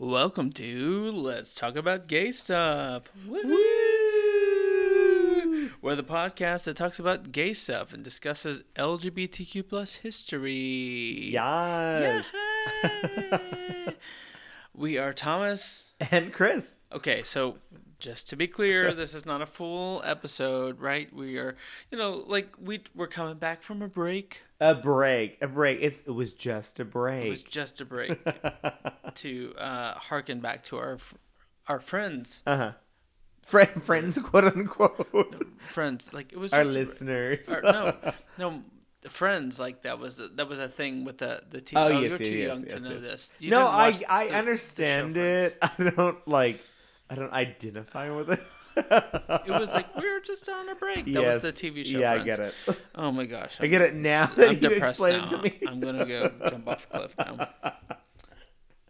Welcome to Let's Talk About Gay Stuff. Woo! We're the podcast that talks about gay stuff and discusses LGBTQ plus history. Yes. We are Thomas. And Chris. Okay, so just to be clear, this is not a full episode, right? We are, you know, like we we're coming back from a break. A break. A break. It, it was just a break. It was just a break to uh, harken back to our our friends, uh huh. Friend, friends, quote unquote. friends. Like it was Our just listeners. or, no, no, friends. Like that was a, that was a thing with the the TV. Oh, Oh, yes, you're yes, too yes, young to know this. You no, I I the- the understand Friends. it. I don't like. I don't identify with it. It was like we were just on a break. That was the TV show. Yeah, Friends. I get it. Oh my gosh, I get it now I'm that you depressed now. it to me. I'm gonna go jump off a cliff now.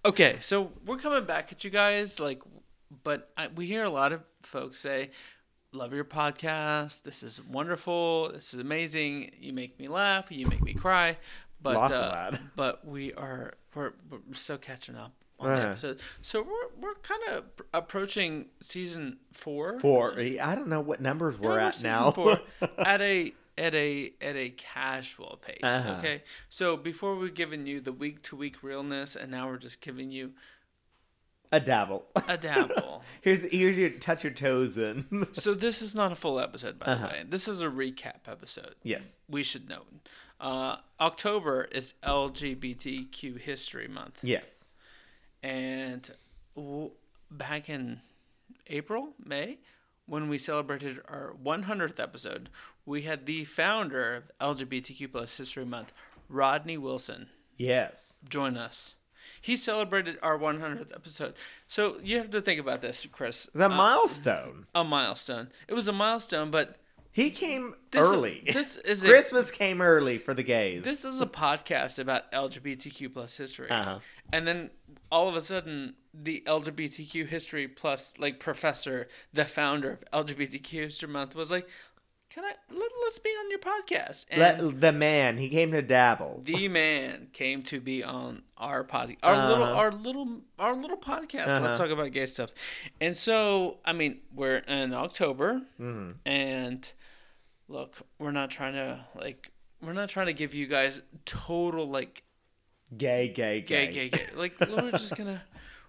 Okay, so we're coming back at you guys, like, but I, we hear a lot of folks say, "Love your podcast. This is wonderful. This is amazing. You make me laugh. You make me cry." But Lots of uh, that. but we are we're, we're still catching up on Uh-huh. episode. So we're we're kind of approaching season four. Four. I don't know what numbers Yeah, we're at season now. four at a at a at a casual pace. Uh-huh. Okay, so before we're giving you the week to week realness, and now we're just giving you a dabble. a dabble. Here's here's your touch your toes in. so this is not a full episode, by Uh-huh. the way. This is a recap episode. yes. We should note. Uh, October is LGBTQ History Month, Yes. And w- back in April, May, when we celebrated our 100th episode, we had the founder of LGBTQ plus History Month, Rodney Wilson, Yes. join us. He celebrated our 100th episode. So you have to think about this, Chris. The Uh, milestone. a milestone. It was a milestone, but He came this early. Is, this is a, Christmas came early for the gays. this is a podcast about LGBTQ plus history, Uh-huh. and then all of a sudden, the LGBTQ history plus like professor, the founder of LGBTQ History Month, was like, "Can I let, let's be on your podcast?" And Let, the man, he came to dabble. the man came to be on our pod, our little, our little, our little podcast. Uh-huh. Let's talk about gay stuff. And so, I mean, we're in October, Mm-hmm. and look, we're not trying to like, we're not trying to give you guys total like Gay, gay, gay, gay. gay, gay. Like, we're just gonna,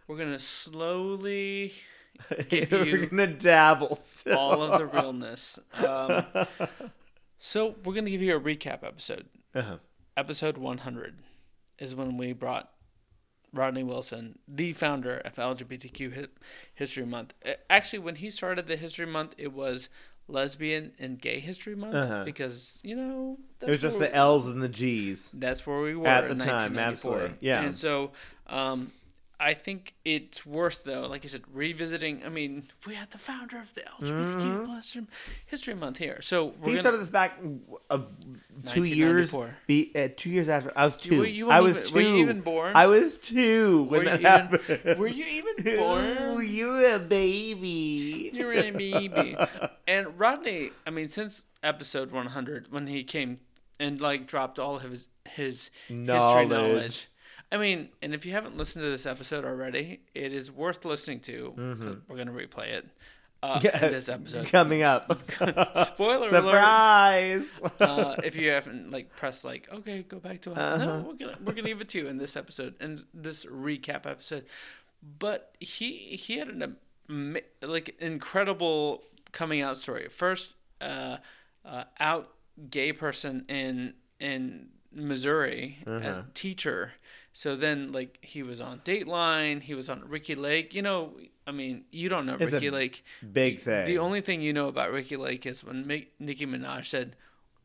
we're gonna slowly give We're you gonna dabble. All of the realness. Um, so we're gonna give you a recap episode. Uh-huh. episode 100 is when we brought Rodney Wilson, the founder of LGBTQ Hi- History Month. Actually, when he started the History Month, it was Lesbian and Gay History Month Uh-huh. because you know that's It was just the L's and the G's. that's where we were At the in time, absolutely. Yeah. and so um, I think it's worth though, like you said, revisiting. I mean, we had the founder of the LGBTQ plus History Month here, so gonna, started this back uh, two years. 1994. Be, uh, two years after I was two. were you I was even- two. were you even born? I was two when Were that you happened. even, were you even born? Ooh, you a baby. You're a baby. And Rodney, I mean, since episode 100, when he came and like dropped all of his his history Knowledge. I mean, and if you haven't listened to this episode already, it is worth listening to. 'cause We're gonna replay it. Uh, in this episode. coming up. Spoiler alert. Surprise! Uh, if you haven't like pressed like okay, go back to Uh-huh. no, we're gonna we're gonna give it to you in this episode and this recap episode. But he he had an like incredible coming out story. First, uh, uh, out gay person in in Missouri as Uh-huh. a teacher. So then, like, he was on Dateline. He was on Ricki Lake. You know, I mean, you don't know It's a Ricki Lake. Big thing. The only thing you know about Ricki Lake is when Mi- Nicki Minaj said,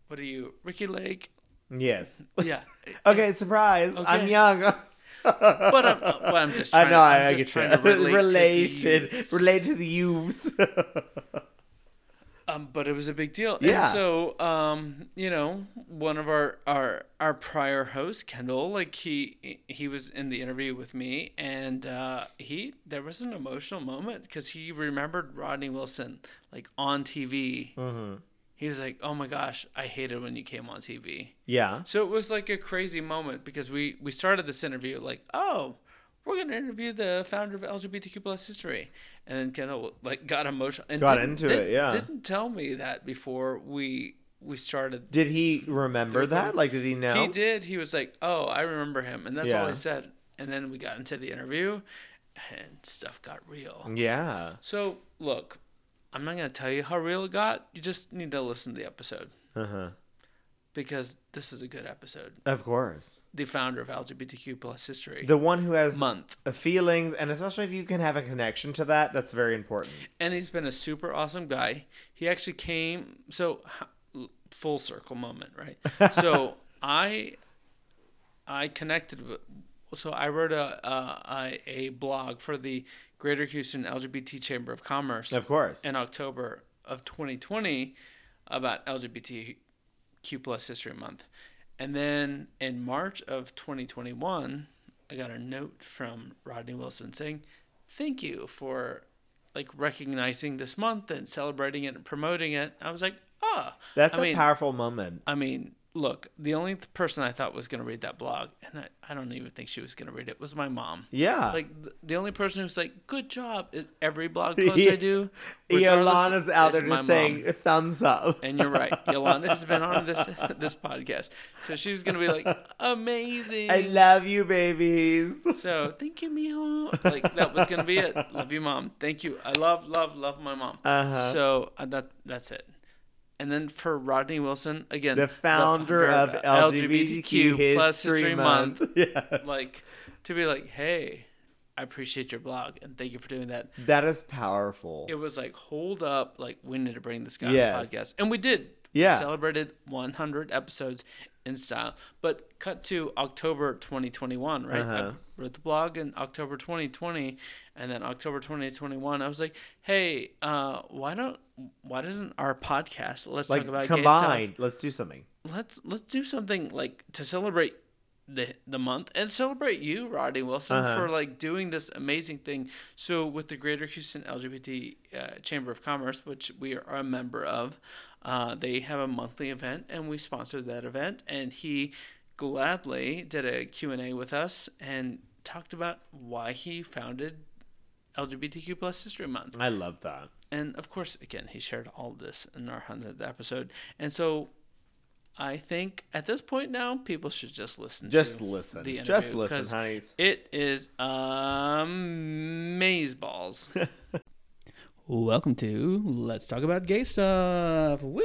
"What are you, Ricki Lake?" yes. Yeah, Okay, surprise. I'm Okay. young. but I'm, but I'm just trying. I know. I, I'm I just get you. trying to relate Relation. To relate to the youths. Um, but it was a big deal. Yeah. And so, um, you know, one of our, our our prior hosts, Kendall, like he he was in the interview with me, and uh, he there was an emotional moment because he remembered Rodney Wilson like on TV. Mm-hmm. He was like, "Oh my gosh, I hated when you came on TV." yeah. So it was like a crazy moment because we we started this interview like, "Oh, we're gonna interview the founder of LGBTQ plus history, and then Kendall like got emotional and Got into it, yeah. Didn't tell me that before we we started. Did he remember that? Like, did he know? He did. He was like, "Oh, I remember him," and that's all Yeah. he said. And then we got into the interview, and stuff got real. Yeah. So look, I'm not gonna tell you how real it got. You just need to listen to the episode Uh huh. Because this is a good episode. Of course. The founder of LGBTQ plus history The one who has month, a feelings, and especially if you can have a connection to that, that's very important. and he's been a super awesome guy. He actually came so full circle moment, right? so I I connected with. So I wrote a, a a blog for the Greater Houston LGBT Chamber of Commerce Of course. in October of 2020 about LGBTQ plus History Month. And then in March of 2021, I got a note from Rodney Wilson saying, "Thank you for like recognizing this month and celebrating it and promoting it." I was like, "Ah." That's I a mean, powerful moment. I mean, look, the only person I thought was going to read that blog, and I, I don't even think she was going to read it, was my mom. Yeah. Like th- the only person who's like, "Good job!" is every blog post I do. Yolanda's out there just mom. saying thumbs up. And you're right. Yolanda has been on this this podcast, so she was gonna be like, "Amazing." I love you, babies. so thank you, mijo. Like that was gonna be it. Love you, mom. Thank you. I love, love, love my mom. Uh-huh. So uh, that that's it. And then for Rodney Wilson, again, The founder of LGBTQ plus History Month. Yes. like to be like, hey, I appreciate your blog and thank you for doing that. that is powerful. It was like, hold up, like we need to bring this guy Yes. on the podcast, and we did. Yeah. celebrated 100 episodes in style. But cut to October 2021, right? Uh-huh. I wrote the blog in October 2020, and then October 2021, I was like, hey, uh, why don't why doesn't our podcast let's like talk about combined. Let's do something. let's let's do something like to celebrate the the month and celebrate you, Rodney Wilson, Uh-huh. for like doing this amazing thing. So with the Greater Houston LGBT uh, Chamber of Commerce, which we are a member of, uh, they have a monthly event, and we sponsored that event. And he gladly did a Q and A with us and talked about why he founded LGBTQ plus History Month. I love that. And of course, again, he shared all this in our 100th episode. And so I think at this point now, people should just listen Just to listen. the Just listen, honeys. It is amaze balls. Welcome to Let's Talk About Gay Stuff. Woohoo!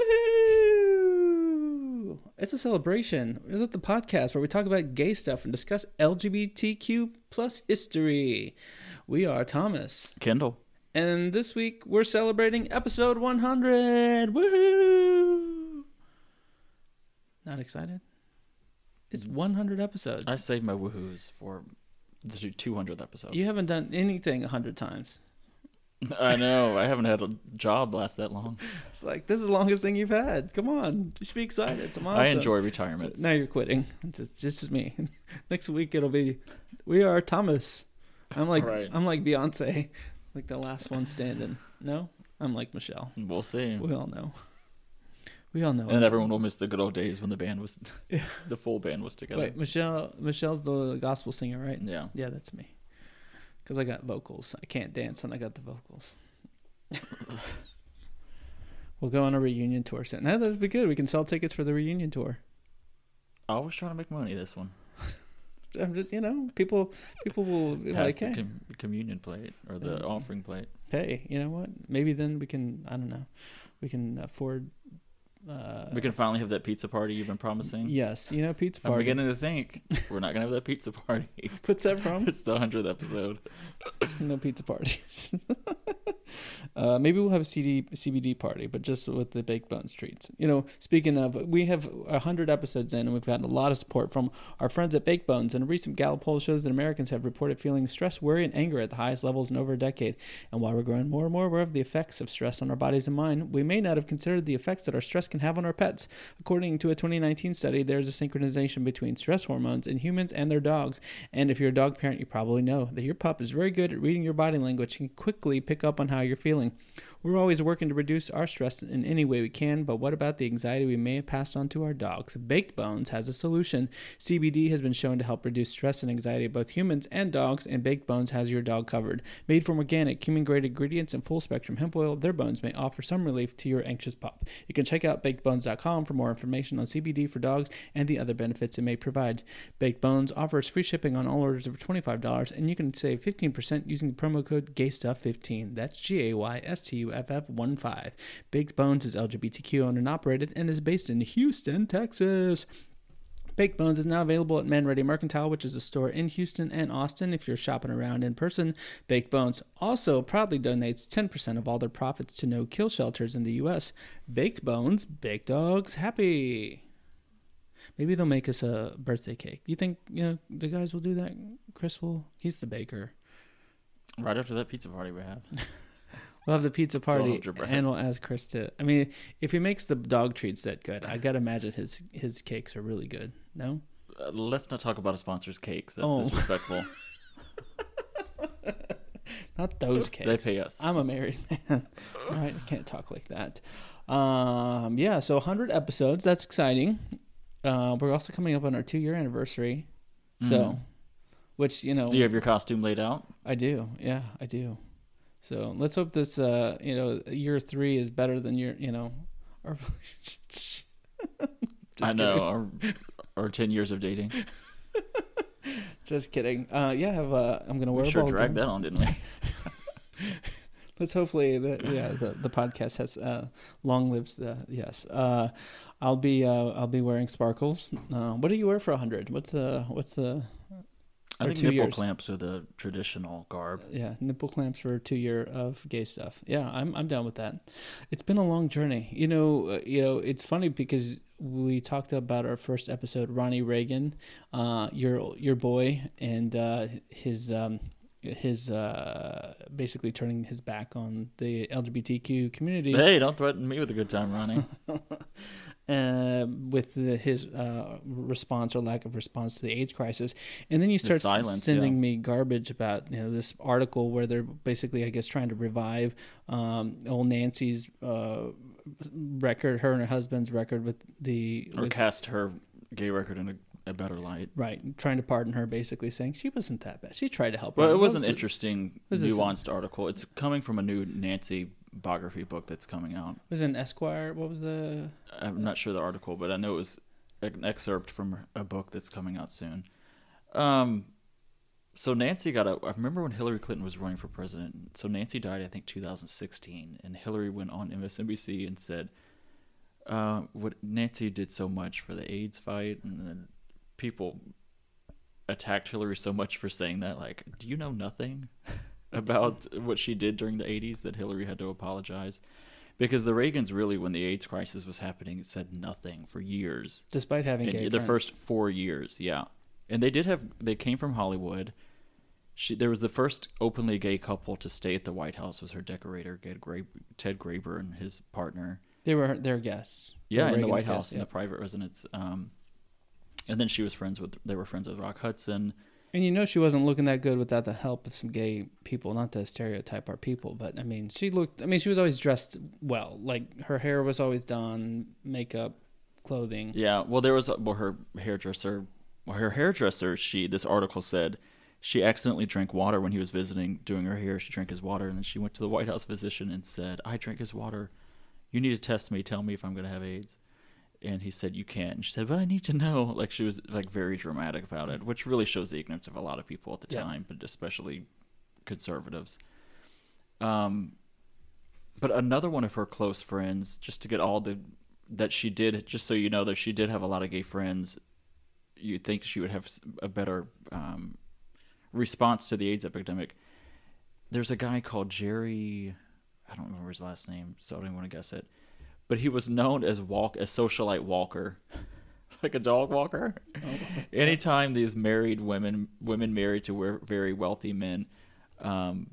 It's a celebration. It's the podcast where we talk about gay stuff and discuss LGBTQ plus history. We are Thomas. Kendall. And this week we're celebrating episode 100. Woohoo! Not excited? It's mm. 100 episodes. I saved my woohoos for the 200th episode. You haven't done anything 100 times. I know. I haven't had a job last that long. It's like, this is the longest thing you've had. Come on. You should be excited. It's awesome. I enjoy So now you're quitting. It's just, it's just me. Next week it'll be, we are Thomas. I'm like, Right. I'm like Beyonce, like the last one standing. No, I'm like Michelle. We'll see. We all know. We all know. And everyone will miss the good old days when the band was, Yeah. the full band was together. Wait, Michelle. Michelle's the gospel singer, right? Yeah. Yeah, that's me. Because I got vocals. I can't dance, and I got the vocals. we'll go on a reunion tour soon. No, that'd be good. We can sell tickets for the reunion tour. I was trying to make money this one. I'm just, you know, people, people will be Pass like, the hey, com- communion plate or the offering plate. hey, you know what? Maybe then we can. I don't know. We can afford. Uh, we can finally have that pizza party you've been promising. Yes, you know, pizza I'm party. beginning to think we're not gonna have that pizza party. What's that from? it's the hundredth episode. no pizza parties. uh, maybe we'll have a CD, CBD party, but just with the baked bones treats. You know, speaking of, we have hundred episodes in, and we've gotten a lot of support from our friends at Baked Bones. And a recent Gallup poll shows that Americans have reported feeling stress, worry, and anger at the highest levels in over a decade. And while we're growing more and more aware of the effects of stress on our bodies and mind, we may not have considered the effects that our stress can have on our pets. According to a 2019 study, there's a synchronization between stress hormones in humans and their dogs. And if you're a dog parent, you probably know that your pup is very good at reading your body language and can quickly pick up on how you're feeling. We're always working to reduce our stress in any way we can, but what about the anxiety we may have passed on to our dogs? Baked Bones has a solution. CBD has been shown to help reduce stress and anxiety of both humans and dogs, and Baked Bones has your dog covered. Made from organic, human grade ingredients and full spectrum hemp oil, their bones may offer some relief to your anxious pup. You can check out bakedbones.com for more information on CBD for dogs and the other benefits it may provide. Baked Bones offers free shipping on all orders over $25, and you can save 15% using the promo code GAYSTUFF15. That's G A Y S T U F F 1 5. Baked Bones is LGBTQ owned and operated and is based in Houston, Texas. Baked Bones is now available at Manready Mercantile, which is a store in Houston and Austin. If you're shopping around in person, Baked Bones also proudly donates 10% of all their profits to no kill shelters in the U.S. Baked Bones, Baked Dogs, happy. Maybe they'll make us a birthday cake. You think you know the guys will do that? Chris will. He's the baker. Right after that pizza party we have. We'll have the pizza party, and we'll ask Chris to. I mean, if he makes the dog treats that good, I gotta imagine his his cakes are really good. No, Uh, let's not talk about a sponsor's cakes. That's Oh. disrespectful. not those cakes. they pay us. I'm a married man. right, I can't talk like that. Um, yeah, so 100 episodes. That's exciting. Uh, we're also coming up on our two year anniversary. So, Mhm. which you know, Do you have your costume laid out? I do. Yeah, I do. So let's hope this, uh, you know, year three is better than year, you know, our I know. Our, our 10 years of dating. Just kidding. Uh, yeah, I have, uh, I'm gonna wear We sure dragged that on, didn't we? Let's hopefully the yeah the, the podcast has uh, long lives the yes. Uh, I'll be uh, I'll be wearing sparkles. Uh, what do you wear for a hundred? What's the what's the I think nipple years. clamps are the traditional garb. yeah nipple clamps for two year of gay stuff? Yeah, I'm I'm down with that. It's been a long journey. You know uh, you know it's funny because we talked about our first episode Ronnie Reagan, uh, your your boy and uh, his. Um, his uh, basically turning his back on the LGBTQ community. Hey, don't threaten me with a good time, Ronnie. uh, with the, his uh, response or lack of response to the AIDS crisis, and then you start silence, sending yeah. me garbage about you know this article where they're basically I guess trying to revive um, old Nancy's uh, record, her and her husband's record with the or with, cast her gay record in a, a better light. right, trying to pardon her, basically saying she wasn't that bad. She tried to help. Well, her. it What was an it? interesting, was nuanced article. It's coming from a new Nancy biography book that's coming out. It was an Esquire. What was the? I'm not sure the article, but I know it was an excerpt from a book that's coming out soon. Um, so Nancy got a. I remember when Hillary Clinton was running for president. So Nancy died, I think, 2016, and Hillary went on MSNBC and said, uh, "What Nancy did so much for the AIDS fight," and then people attacked Hillary so much for saying that. Like, do you know nothing about what she did during the 80s that Hillary had to apologize? Because the Reagans really, when the AIDS crisis was happening, said nothing for years. Despite having the friends. first four years, yeah, and they did have. They came from Hollywood. She, there was the first openly gay couple to stay at the White House was her decorator, Ted Graber and his partner. they were their guests. Yeah, in the White guests, House, in the private residence. Um, and then she was friends with. They were friends with Rock Hudson. And you know she wasn't looking that good without the help of some gay people. Not to stereotype our people, but I mean, she looked. I mean, she was always dressed well. Like her hair was always done, makeup, clothing. Yeah, well, there was well, her hairdresser. Well, her hairdresser. She this article said she accidentally drank water when he was visiting, doing her hair. She drank his water, and then she went to the White House physician and said, "I drank his water. You need to test me. Tell me if I'm going to have AIDS." And he said, "You can't." And she said, "But I need to know." Like she was like very dramatic about it, which really shows the ignorance of a lot of people at the Yeah. time, but especially conservatives. Um, but another one of her close friends, just to get all the that she did, just so you know that she did have a lot of gay friends. You'd think she would have a better um, response to the AIDS epidemic. There's a guy called Jerry, I don't remember his last name, so I don't even want to guess it. But he was known as walk as socialite walker, like a dog walker. Anytime these married women, women married to very wealthy men, um,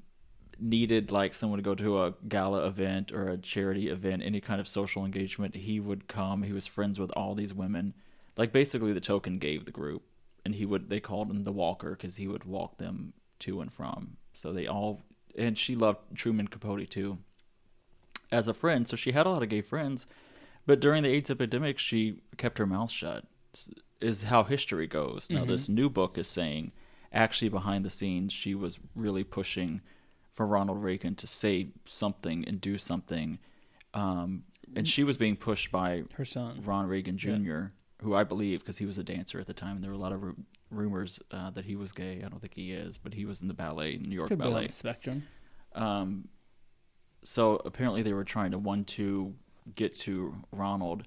needed like someone to go to a gala event or a charity event, any kind of social engagement, he would come. He was friends with all these women, like basically the token gave the group, and he would they called him the walker because he would walk them to and from. So they all and she loved Truman Capote too as a friend. So she had a lot of gay friends, but during the AIDS epidemic, she kept her mouth shut. Is how history goes. Now, this new book is saying actually behind the scenes, she was really pushing for Ronald Reagan to say something and do something. Um, and she was being pushed by Her son. Ron Reagan Jr., who I believe, because he was a dancer at the time, and there were a lot of ru- rumors uh, that he was gay. I don't think he is, but he was in the ballet, New York Could Ballet. the spectrum. Um, so apparently they were trying to one two get to Ronald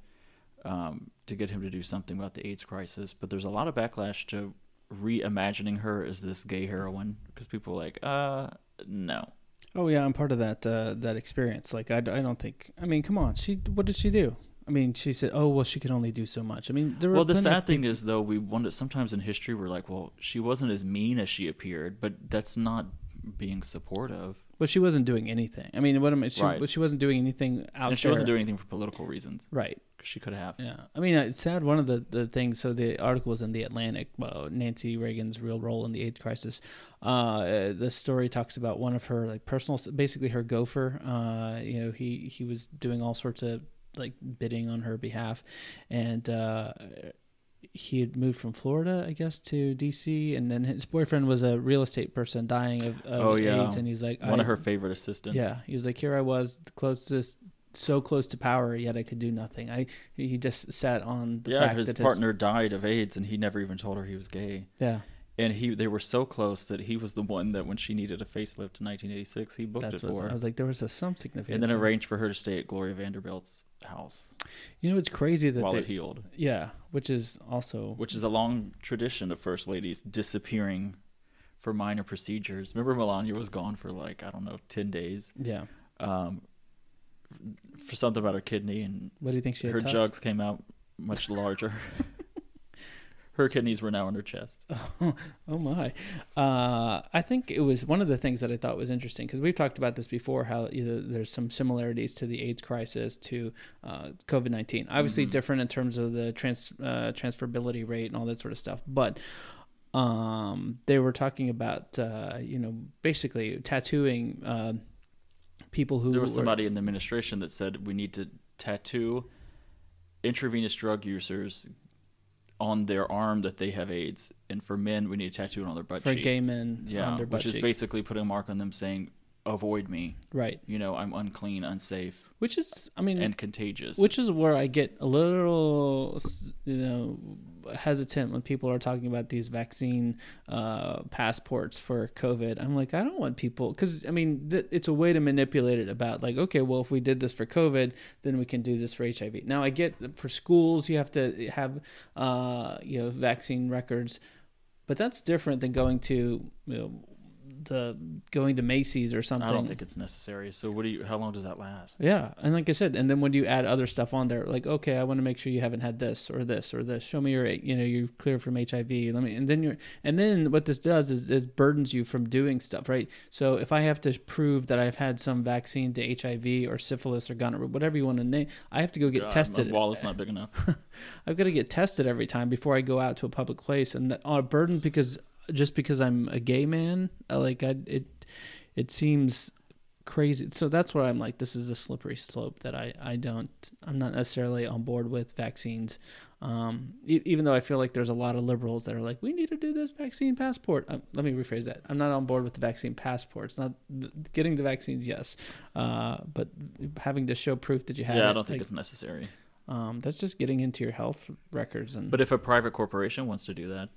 um, to get him to do something about the AIDS crisis, but there's a lot of backlash to reimagining her as this gay heroine because people are like, uh, no. Oh yeah, I'm part of that uh, that experience. Like I, I don't think. I mean, come on. She what did she do? I mean, she said, "Oh well, she could only do so much." I mean, there Well, the sad thing is though, we wonder sometimes in history we're like, well, she wasn't as mean as she appeared, but that's not being supportive. But she wasn't doing anything. I mean, what am I? She, Right. she wasn't doing anything out and she there. wasn't doing anything for political reasons. right. 'cause She could have. Yeah, I mean, uh, it's sad. One of the, the things. So the article was in the Atlantic. Uh, Nancy Reagan's real role in the AIDS crisis. Uh, the story talks about one of her like personal, basically her gopher. Uh, you know, he he was doing all sorts of like bidding on her behalf, and uh, he had moved from Florida, I guess, to D.C. And then his boyfriend was a real estate person dying of, of Oh, yeah. AIDS, and he's like One of her favorite assistants. yeah, he was like, here I was, the closest, so close to power, yet I could do nothing. I he just sat on the yeah, fact his that partner died of AIDS, and he never even told her he was gay. yeah, And he, they were so close that he was the one that when she needed a facelift in 1986, he booked that's it what for I was like. There was a, some significance. and then arranged for her to stay at Gloria Vanderbilt's house You know, it's crazy that while they, it healed, yeah, which is also which is a long tradition of first ladies disappearing for minor procedures. Remember, Melania was gone for like I don't know, 10 days, yeah. um, for something about her kidney, and What do you think she had? her tucked? jugs came out much larger. her kidneys were now in her chest. Oh my! Uh, I think it was one of the things that I thought was interesting because we've talked about this before. How there's some similarities to the AIDS crisis to uh, COVID nineteen. Obviously, Mhm. different in terms of the trans uh, transferability rate and all that sort of stuff. But um, they were talking about uh, you know basically tattooing uh, people who There was were- somebody in the administration that said we need to tattoo intravenous drug users on their arm that they have AIDS, and for men we need to tattoo it on their butt for cheek. gay men yeah, on their butt which is basically putting a mark on them saying, "Avoid me." right. You know, I'm unclean, unsafe, Which is, I mean, and contagious. which is where I get a little, you know, hesitant when people are talking about these vaccine uh, passports for COVID. I'm like, I don't want people because I mean, th- it's a way to manipulate it about like, okay, well, if we did this for COVID, then we can do this for HIV. Now, I get for schools, you have to have, uh, you know, vaccine records, but that's different than going to, you know, the going to Macy's or something. I don't think it's necessary. So, what do you? How long does that last? Yeah, and like I said, and then when you add other stuff on there, like okay, I want to make sure you haven't had this or this or this. Show me your, you know, you're clear from HIV. Let me, and then you're, and then what this does is, is burdens you from doing stuff, right? So if I have to prove that I've had some vaccine to HIV or syphilis or gonorrhea, whatever you want to name, I have to go get God, tested. My wallet's not big enough. I've got to get tested every time before I go out to a public place, and that, on a burden because just because I'm a gay man, uh, like I, it, it seems crazy. So that's where I'm like, this is a slippery slope that I, I don't, I'm not necessarily on board with vaccines. Um, e- even though I feel like there's a lot of liberals that are like, we need to do this vaccine passport. Um, let me rephrase that. I'm not on board with the vaccine passport. It's not getting the vaccines, yes, uh, but having to show proof that you had yeah, I don't think like, it's necessary. um, that's just getting into your health records and. But if a private corporation wants to do that,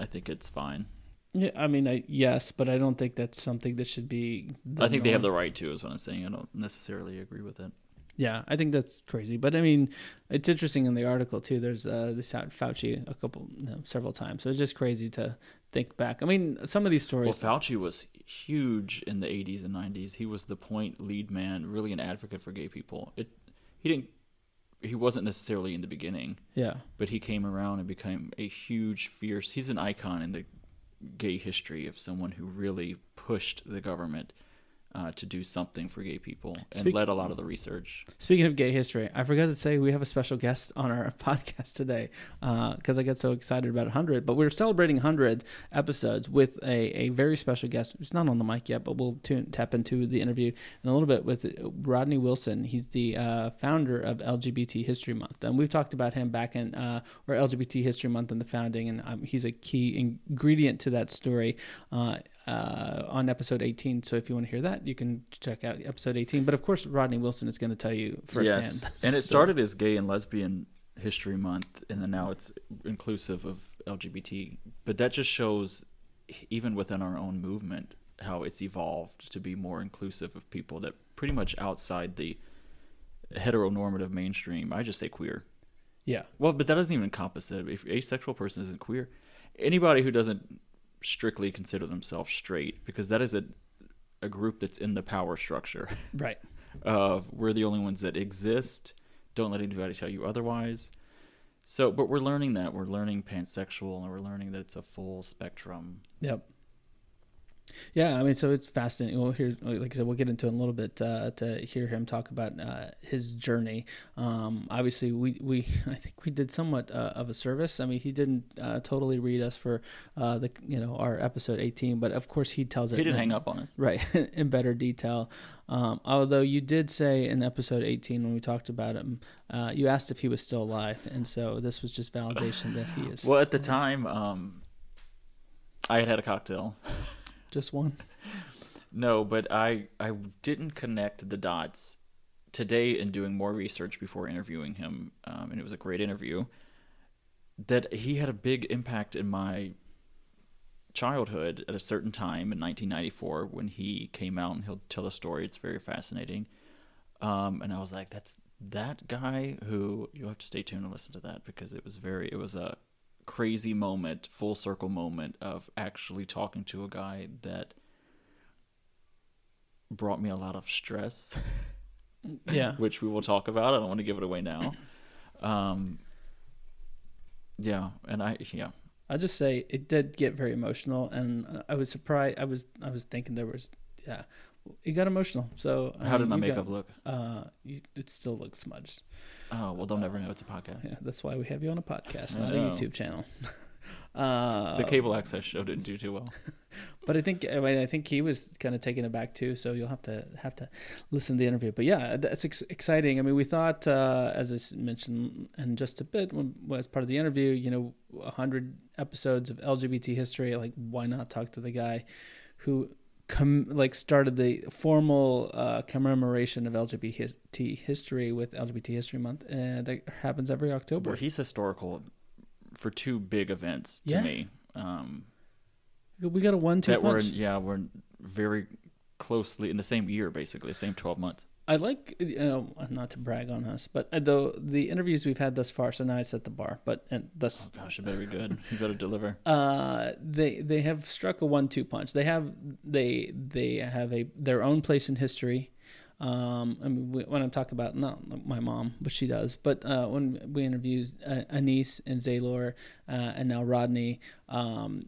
I think it's fine. Yeah, I mean, I, yes, but I don't think that's something that should be. I think they have the right to, is what I'm saying. I don't necessarily agree with it. Yeah, I think that's crazy, but I mean, it's interesting in the article too. There's uh, this out Fauci a couple, several times, so it's just crazy to think back. I mean, some of these stories. Well. Fauci was huge in the 80s and 90s. He was the point lead man, really an advocate for gay people. It, he didn't, he wasn't necessarily in the beginning, yeah, but he came around and became a huge, fierce. He's an icon in the gay history of someone who really pushed the government uh, to do something for gay people and Speak- led a lot of the research. Speaking of gay history, I forgot to say we have a special guest on our podcast today because I got so excited about 100. But we're celebrating 100 episodes with a, a very special guest. who's not on the mic yet, but we'll tune, tap into the interview in a little bit with Rodney Wilson. He's the uh, founder of LGBT History Month. And we've talked about him back in, uh, or LGBT History Month and the founding, and um, he's a key ingredient to that story. Uh, on episode 18. So if you want to hear that, you can check out episode 18. But of course, Rodney Wilson is going to tell you firsthand. Yes. And it started as Gay and Lesbian History Month, and then now it's inclusive of LGBT. But that just shows, even within our own movement, how it's evolved to be more inclusive of people that pretty much outside the heteronormative mainstream. I just say queer. Yeah. Well, but that doesn't even encompass it. If asexual person isn't queer, anybody who doesn't strictly consider themselves straight, because that is a a group that's in the power structure Right. of we're the only ones that exist. Don't let anybody tell you otherwise. So, but we're learning that we're learning pansexual, and we're learning that it's a full spectrum. Yep. Yeah, I mean, so it's fascinating. Well, here, like I said, we'll get into it in a little bit uh, to hear him talk about uh, his journey. Um, obviously, we, we I think we did somewhat uh, of a service. I mean, he didn't uh, totally read us for uh, the you know our episode eighteen, but of course he tells it. He didn't in- hang up on us. right in better detail. Um, although you did say in episode 18 when we talked about him, uh, you asked if he was still alive, and so this was just validation that he is. Well, at the time, um, I had had a cocktail. Just one. No, but I I didn't connect the dots today in doing more research before interviewing him, um, and it was a great interview. That he had a big impact in my childhood at a certain time in 1994 when he came out and he'll tell a story. It's very fascinating, um, and I was like, that's that guy who you have to stay tuned and listen to that because it was very it was a crazy moment, full circle moment of actually talking to a guy that brought me a lot of stress, Yeah. which we will talk about. I don't want to give it away now. Um, yeah, and I yeah, I'll just say it did get very emotional, and I was surprised. I was I was thinking there was yeah, it got emotional. So I how did my makeup got- look? Uh, you, it still looks smudged. Oh well, they'll never know it's a podcast. Yeah, that's why we have you on a podcast, I not a. YouTube channel. uh, The cable access show didn't do too well. but I think I mean I think he was kind of taken aback too. So you'll have to have to listen to the interview. But yeah, that's ex- exciting. I mean, we thought uh, as I mentioned in just a bit when as part of the interview, you know, hundred episodes of LGBT history. Like, why not talk to the guy who com- like started the formal uh, commemoration of LGBT history with LGBT History Month, and that happens every October. Well, he's historical for two big events to Yeah. me. Um, we got a one-two that punch. yeah we're very closely in the same year, basically the same twelve months. I like, know, not to brag on us, but uh, the the interviews we've had thus far, so now I set the bar. But and Oh gosh, it better be good. You better deliver. uh, they they have struck a one-two punch. They have they they have a their own place in history. Um, I mean, when I'm talking about not my mom, but she does. But uh, when we interviewed uh, Anise and Zaylor uh, and now Rodney, um,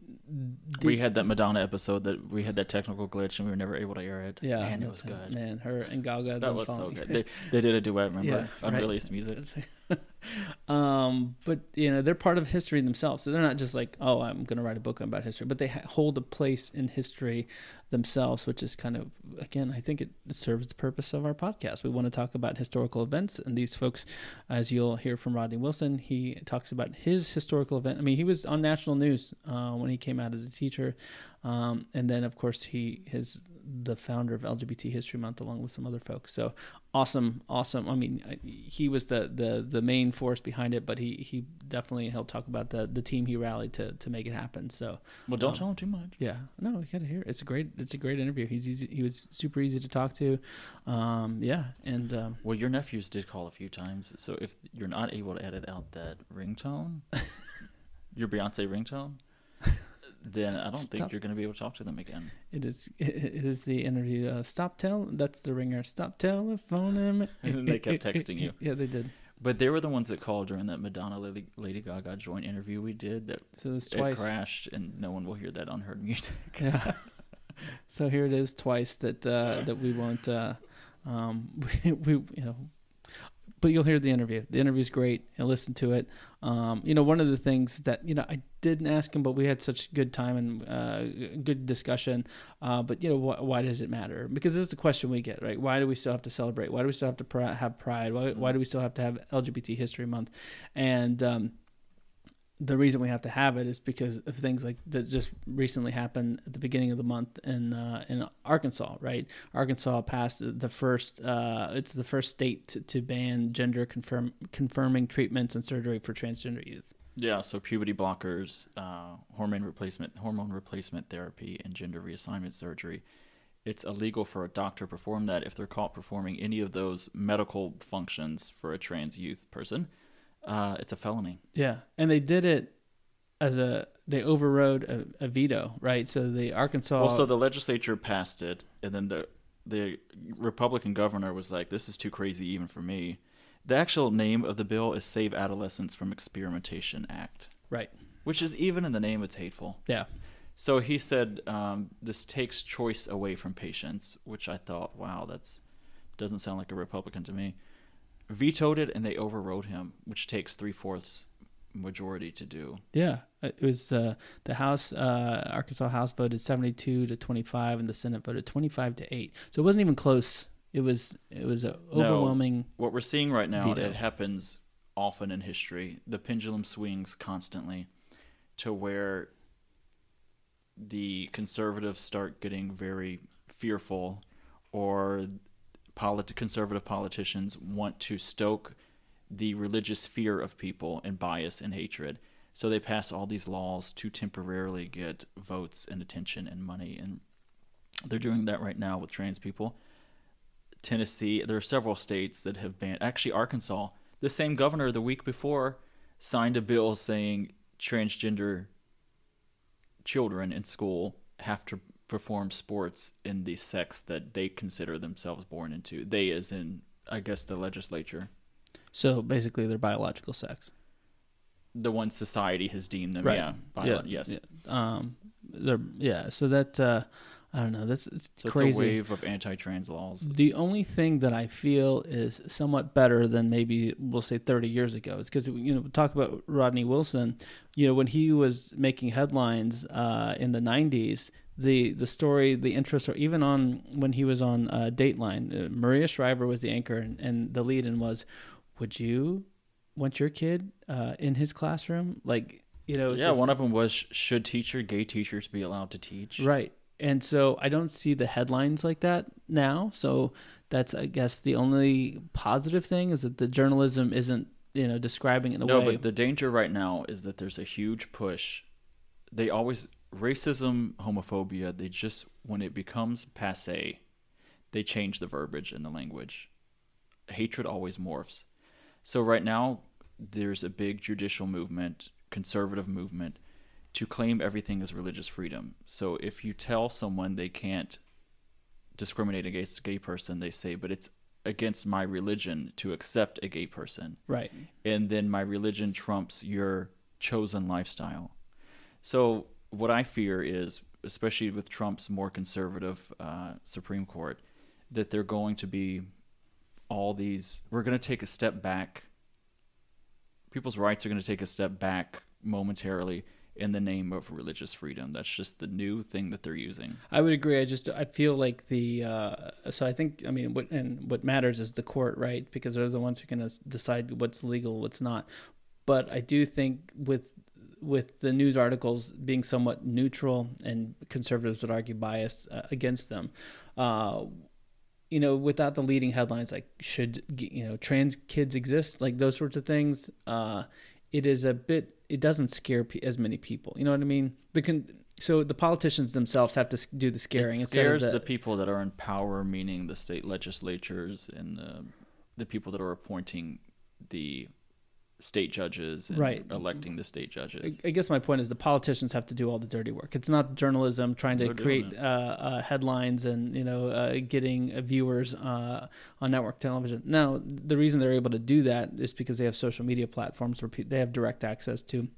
we had that Madonna episode that we had that technical glitch and we were never able to air it. yeah, man, it was good. Man, her and Gaga. That was so good. They, they did a duet, remember? Yeah, right. Unreleased music. um, but you know they're part of history themselves. So they're not just like, oh, I'm going to write a book about history, but they ha- hold a place in history themselves, which is kind of again, I think it serves the purpose of our podcast. We want to talk about historical events, and these folks, as you'll hear from Rodney Wilson, he talks about his historical I mean, he was on national news uh, when he came out as a teacher, um, and then of course he is the founder of LGBT History Month along with some other folks. So awesome, awesome. I mean, he was the, the, the main force behind it, but he, he definitely he'll talk about the, the team he rallied to, to make it happen. So Well, don't Um, tell him too much. yeah, no, you gotta hear. It. It's a great it's a great interview. He's easy. He was super easy to talk to. Um, yeah, and um, Well, your nephews did call a few times, so if you're not able to edit out that ringtone, your Beyonce ringtone, then I don't Stop. think you're going to be able to talk to them again. it is it is the interview. Uh, stop tell. That's the ringer. Stop telephoning. And then they kept texting you. Yeah, they did. But they were the ones that called during that Madonna Lady, Lady Gaga joint interview we did that So it's it twice. crashed, and no one will hear that unheard music. Yeah. So here it is twice that uh, that we won't. Uh, um, we, we you know, but you'll hear the interview. The interview's great. And listen to it. Um, you know, one of the things that you know I didn't ask him, but we had such good time and uh, good discussion. Uh, but you know, wh- why does it matter? Because this is the question we get, right? Why do we still have to celebrate? Why do we still have to pr- have pride? Why, why do we still have to have LGBT History Month? And um, the reason we have to have it is because of things like that just recently happened at the beginning of the month in uh, in Arkansas, right? Arkansas passed the first uh, it's the first state to, to ban gender confirm confirming treatments and surgery for transgender youth. Yeah, so puberty blockers, uh, hormone replacement, hormone replacement therapy, and gender reassignment surgery. It's illegal for a doctor to perform that if they're caught performing any of those medical functions for a trans youth person. Uh, it's a felony. Yeah, and they did it as a they overrode a, a veto, right? So the Arkansas Well, so the legislature passed it, and then the the Republican governor was like, "This is too crazy even for me." The actual name of the bill is "Save Adolescents from Experimentation Act," right, which is even in the name, it's hateful. yeah, So he said um, this takes choice away from patients, which I thought, wow, that's doesn't sound like a Republican to me. Vetoed it, and they overrode him, which takes three fourths majority to do. yeah. It was uh, the House uh, Arkansas House voted seventy two to twenty five, and the Senate voted twenty five to eight. So it wasn't even close. It was it was a No. overwhelming. What we're seeing right now, Veto. it happens often in history. The pendulum swings constantly to where the conservatives start getting very fearful, or polit- conservative politicians want to stoke the religious fear of people and bias and hatred. So they pass all these laws to temporarily get votes and attention and money. And they're doing that right now with trans people. Tennessee, there are several states that have banned. Actually, Arkansas, the same governor the week before signed a bill saying transgender children in school have to perform sports in the sex that they consider themselves born into. They, as in, I guess, the legislature, So basically, their biological sex. the one society has deemed them. Right. Yeah, bio- yes. Yeah. Um. They're yeah. So that uh, I don't know. That's it's So crazy. it's a wave of anti-trans laws. The only thing that I feel is somewhat better than maybe we'll say 30 years ago is because you know talk about Rodney Wilson. You know when he was making headlines uh, in the 90s, the the story, the interest, or even on when he was on uh, Dateline, uh, Maria Shriver was the anchor, and, and the lead-in was, "Would you want your kid uh, in his classroom?" Like you know, Yeah, just- one of them was should teacher gay teachers be allowed to teach? Right. And so I don't see the headlines like that now. So that's I guess the only positive thing is that the journalism isn't, you know, describing it in a No, way. No, but the danger right now is that there's a huge push. They always racism, homophobia. They just when it becomes passe, they change the verbiage and the language. Hatred always morphs. So right now, there's a big judicial movement, conservative movement, to claim everything as religious freedom. So if you tell someone they can't discriminate against a gay person, they say, but it's against my religion to accept a gay person right. and then my religion trumps your chosen lifestyle. So what I fear is, especially with Trump's more conservative uh, Supreme Court, that they're going to be all these. We're going to take a step back. People's rights are going to take a step back momentarily in the name of religious freedom. That's just the new thing that they're using. I would agree. I just I feel like the uh, so I think I mean what and what matters is the court, right? Because they're the ones who can decide what's legal, what's not. But I do think with with the news articles being somewhat neutral and conservatives would argue biased uh, against them. Uh, you know, without the leading headlines like should you know trans kids exist, like those sorts of things, uh, it is a bit. It doesn't scare pe- as many people. You know what I mean? The con- so the politicians themselves have to do the scaring. It scares the, people that are in power, meaning the state legislatures and the the people that are appointing the state judges and Right. electing the state judges. I guess my point is the politicians have to do all the dirty work. It's not journalism trying to They're create uh, uh, headlines and you know uh, getting uh, viewers uh, on network television. Now, the reason they're able to do that is because they have social media platforms where pe- they have direct access to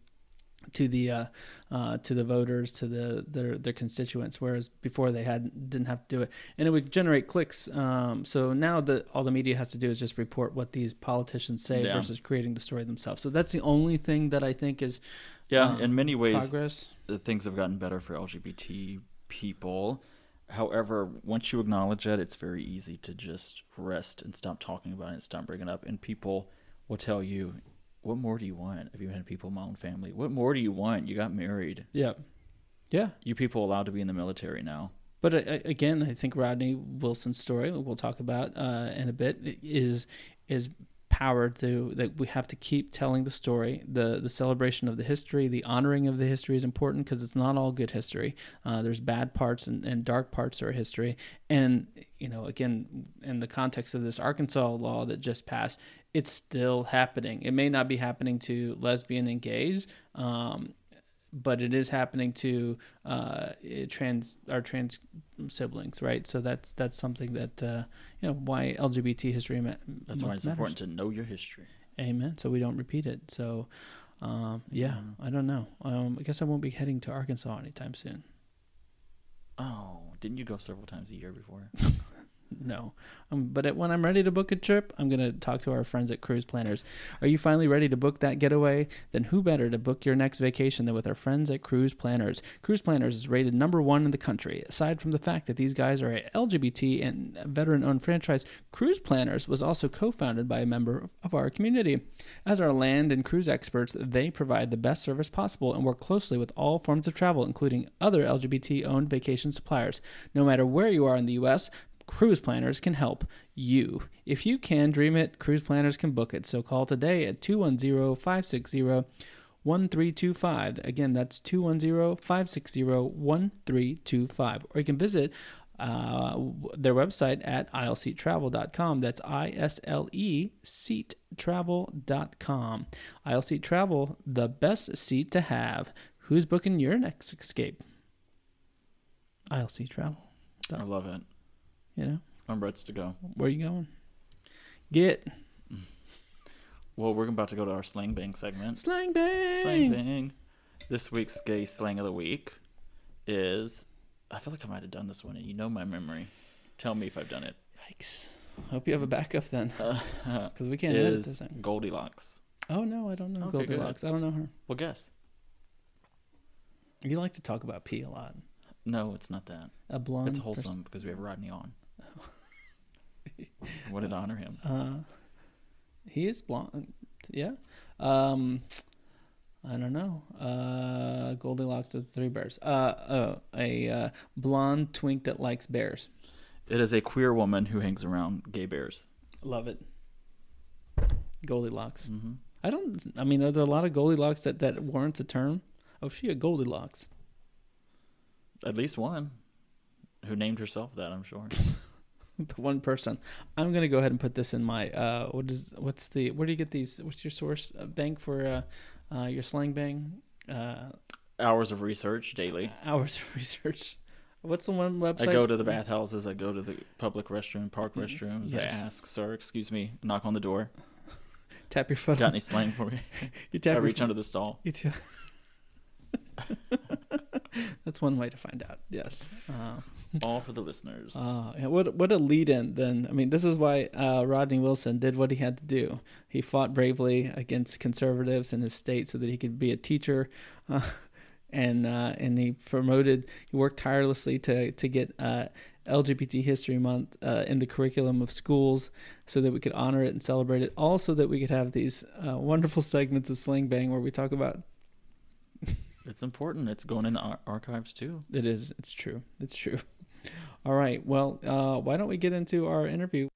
to the uh, uh, to the voters to the their their constituents whereas before they had didn't have to do it and it would generate clicks um, so now that all the media has to do is just report what these politicians say Yeah. versus creating the story themselves so that's the only thing that I think is Yeah, um, in many ways, progress things have gotten better for LGBT people. However, once you acknowledge that, it's very easy to just rest and stop talking about it and stop bringing it up. And people will tell you, "What more do you want? I've even had people in my own family. What more do you want? You got married. yeah yeah You people allowed to be in the military now." But uh, again, I think Rodney Wilson's story we'll talk about uh, in a bit is is power to that we have to keep telling the story. the The celebration of the history, the honoring of the history is important because it's not all good history. Uh, there's bad parts and, and dark parts of our history. And you know, again, in the context of this Arkansas law that just passed, it's still happening. It may not be happening to lesbian and gays. Um, but it is happening to uh, trans our trans siblings, right? So that's that's something that uh, you know why LGBT history ma- That's why it's matters. important to know your history. Amen. So we don't repeat it. So um, yeah, I don't know. Um, I guess I won't be heading to Arkansas anytime soon. Oh, didn't you go several times a year before? No, um, but when I'm ready to book a trip, I'm gonna talk to our friends at Cruise Planners. Are you finally ready to book that getaway? Then who better to book your next vacation than with our friends at Cruise Planners? Cruise Planners is rated number one in the country. Aside from the fact that these guys are LGBT and veteran-owned franchise, Cruise Planners was also co-founded by a member of our community. As our land and cruise experts, they provide the best service possible and work closely with all forms of travel, including other LGBT-owned vacation suppliers. No matter where you are in the U.S. Cruise Planners can help you. If you can dream it, Cruise Planners can book it. So call today at 210 560 1325. Again, that's 210 560 1325. Or you can visit uh, their website at isleseattravel.com. That's I S L E seattravel.com. Seat Travel, the best seat to have. Who's booking your next escape? Seat Travel. I love it. You know? I'm ready to go. Where are you going? Get Well, we're about to go to our slang bang segment. slang bang. Slang bang. This week's gay slang of the week is. I feel like I might have done this one, and you know my memory. Tell me if I've done it. Yikes! Hope you have a backup then, Uh, because we can't edit this. is thing. Goldilocks. Oh no, I don't know Okay, good. Goldilocks. I don't know her. Well, guess. You like to talk about pee a lot. No, it's not that. A blonde. It's person- wholesome because we have Rodney on. Wanted to honor him. Uh, he is blonde. Yeah. Um, I don't know. Uh, Goldilocks of the Three Bears. Uh, uh, a uh, blonde twink that likes bears. It is a queer woman who hangs around gay bears. Love it. Goldilocks. hmm I don't. I mean, are there a lot of Goldilocks that that warrants a term? Oh, she a Goldilocks. At least one who named herself that, I'm sure. the one person. I'm gonna go ahead and put this in my. Uh, what is? What's the? Where do you get these? What's your source uh, bank for uh, uh, your slang bang? Uh, Hours of research daily. hours of research. What's the one website? I go to the bathhouses. I go to the public restroom, park Mm, restrooms. yes. I ask, "Sir, excuse me." Knock on the door. Tap your foot. Got on- any slang for me? You tap I reach foot- under the stall. You too. That's one way to find out. Yes. Uh, All for the listeners. Uh, yeah, what what a lead in then. I mean, this is why uh, Rodney Wilson did what he had to do. He fought bravely against conservatives in his state so that he could be a teacher, uh, and uh, and he promoted. He worked tirelessly to to get uh, LGBT History Month uh, in the curriculum of schools so that we could honor it and celebrate it. Also, that we could have these uh, wonderful segments of Sling Bang where we talk about it's important. It's going in the ar- archives too. It is. It's true. It's true. All right. Well, uh, why don't we get into our interview?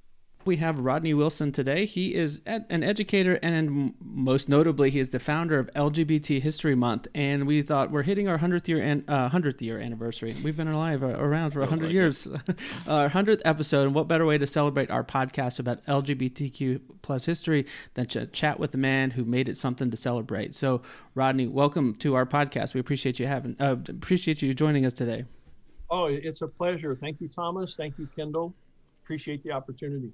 We have Rodney Wilson today. He is ed- an educator, and most notably, he is the founder of LGBT History Month. And we thought we're hitting our hundredth year an- uh, hundredth year anniversary. We've been alive uh, around for hundred like years. our hundredth episode, and what better way to celebrate our podcast about LGBTQ plus history than to chat with the man who made it something to celebrate? So, Rodney, welcome to our podcast. We appreciate you having uh, appreciate you joining us today. Oh, it's a pleasure. Thank you, Thomas. Thank you, Kendall. Appreciate the opportunity.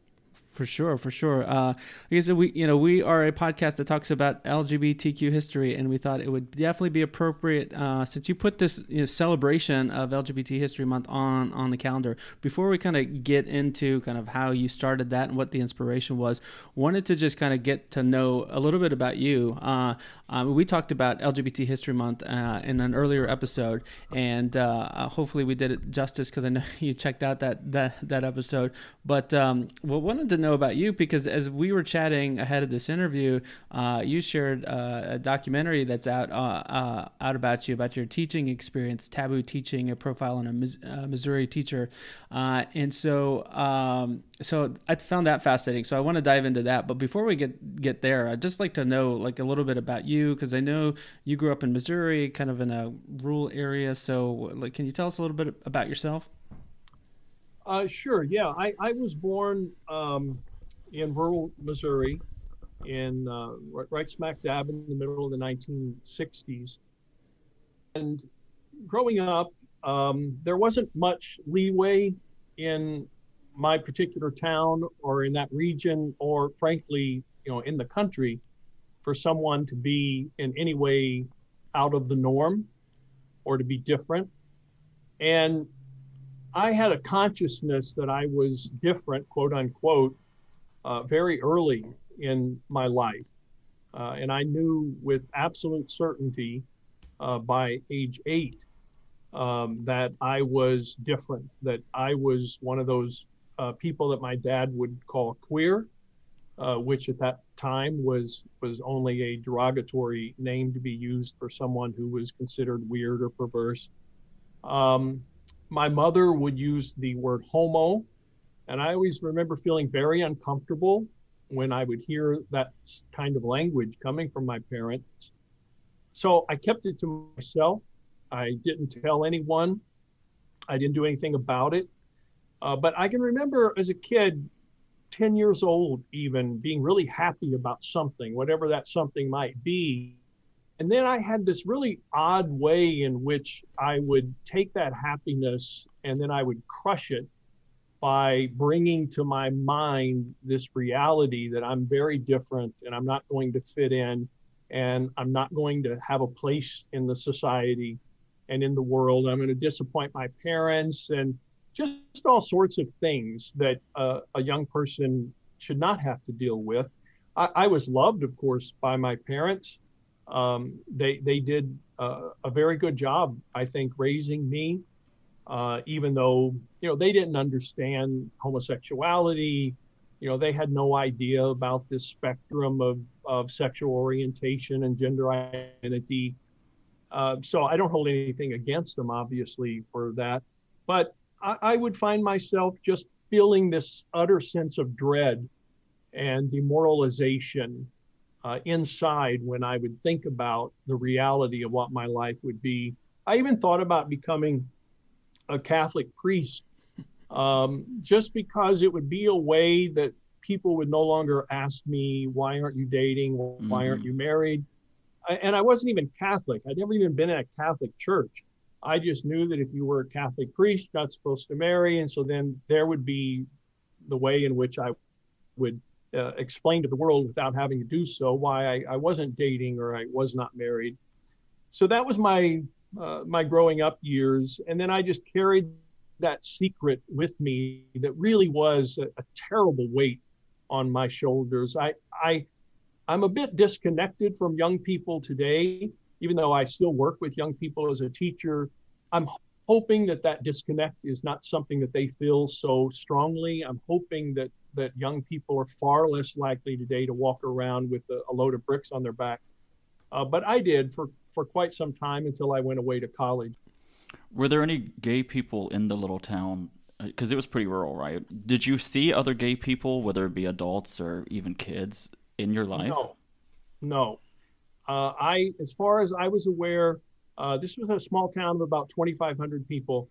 For sure, for sure. Uh, like I said, we you know we are a podcast that talks about LGBTQ history, and we thought it would definitely be appropriate uh, since you put this you know, celebration of LGBT History Month on on the calendar. Before we kind of get into kind of how you started that and what the inspiration was, wanted to just kind of get to know a little bit about you. Uh, um, we talked about LGBT History Month uh, in an earlier episode, and uh, hopefully we did it justice because I know you checked out that that that episode. But um, what wanted to know about you because as we were chatting ahead of this interview, uh, you shared uh, a documentary that's out uh, uh, out about you about your teaching experience, taboo teaching, a profile on a uh, Missouri teacher, and so um, so I found that fascinating. So I want to dive into that. But before we get get there, I'd just like to know like a little bit about you because I know you grew up in Missouri, kind of in a rural area. So like, can you tell us a little bit about yourself? Uh, sure. Yeah, I, I was born um, in rural Missouri, in uh, right, right, smack dab in the middle of the 1960s. And growing up, um, there wasn't much leeway in my particular town or in that region, or frankly, you know, in the country, for someone to be in any way out of the norm or to be different. And I had a consciousness that I was different, quote unquote, uh, very early in my life. Uh, and I knew with absolute certainty uh, by age eight um, that I was different, that I was one of those uh, people that my dad would call queer, uh, which at that time was was only a derogatory name to be used for someone who was considered weird or perverse. Um, my mother would use the word homo. And I always remember feeling very uncomfortable when I would hear that kind of language coming from my parents. So I kept it to myself. I didn't tell anyone. I didn't do anything about it. Uh, but I can remember as a kid, 10 years old, even being really happy about something, whatever that something might be, and then I had this really odd way in which I would take that happiness and then I would crush it by bringing to my mind this reality that I'm very different and I'm not going to fit in and I'm not going to have a place in the society and in the world. I'm going to disappoint my parents and just all sorts of things that uh, a young person should not have to deal with. I, I was loved, of course, by my parents um, they they did uh, a very good job, I think, raising me. Uh, even though you know they didn't understand homosexuality, you know they had no idea about this spectrum of of sexual orientation and gender identity. Uh, so I don't hold anything against them, obviously, for that. But I, I would find myself just feeling this utter sense of dread and demoralization uh, inside when I would think about the reality of what my life would be. I even thought about becoming a Catholic priest um, just because it would be a way that people would no longer ask me, why aren't you dating? Why mm-hmm. aren't you married? And I wasn't even Catholic. I'd never even been in a Catholic church. I just knew that if you were a Catholic priest, you're not supposed to marry. And so then there would be the way in which I would uh, explain to the world without having to do so why I, I, wasn't dating or I was not married. So that was my uh, my growing up years, and then I just carried that secret with me that really was a, a terrible weight on my shoulders. I I I'm a bit disconnected from young people today, even though I still work with young people as a teacher. I'm hoping that that disconnect is not something that they feel so strongly. I'm hoping that that young people are far less likely today to walk around with a, a load of bricks on their back. Uh, but I did for, for quite some time until I went away to college. Were there any gay people in the little town? Because uh, it was pretty rural, right? Did you see other gay people, whether it be adults or even kids, in your life? No, no. Uh, I, as far as I was aware, uh, this was a small town of about 2,500 people,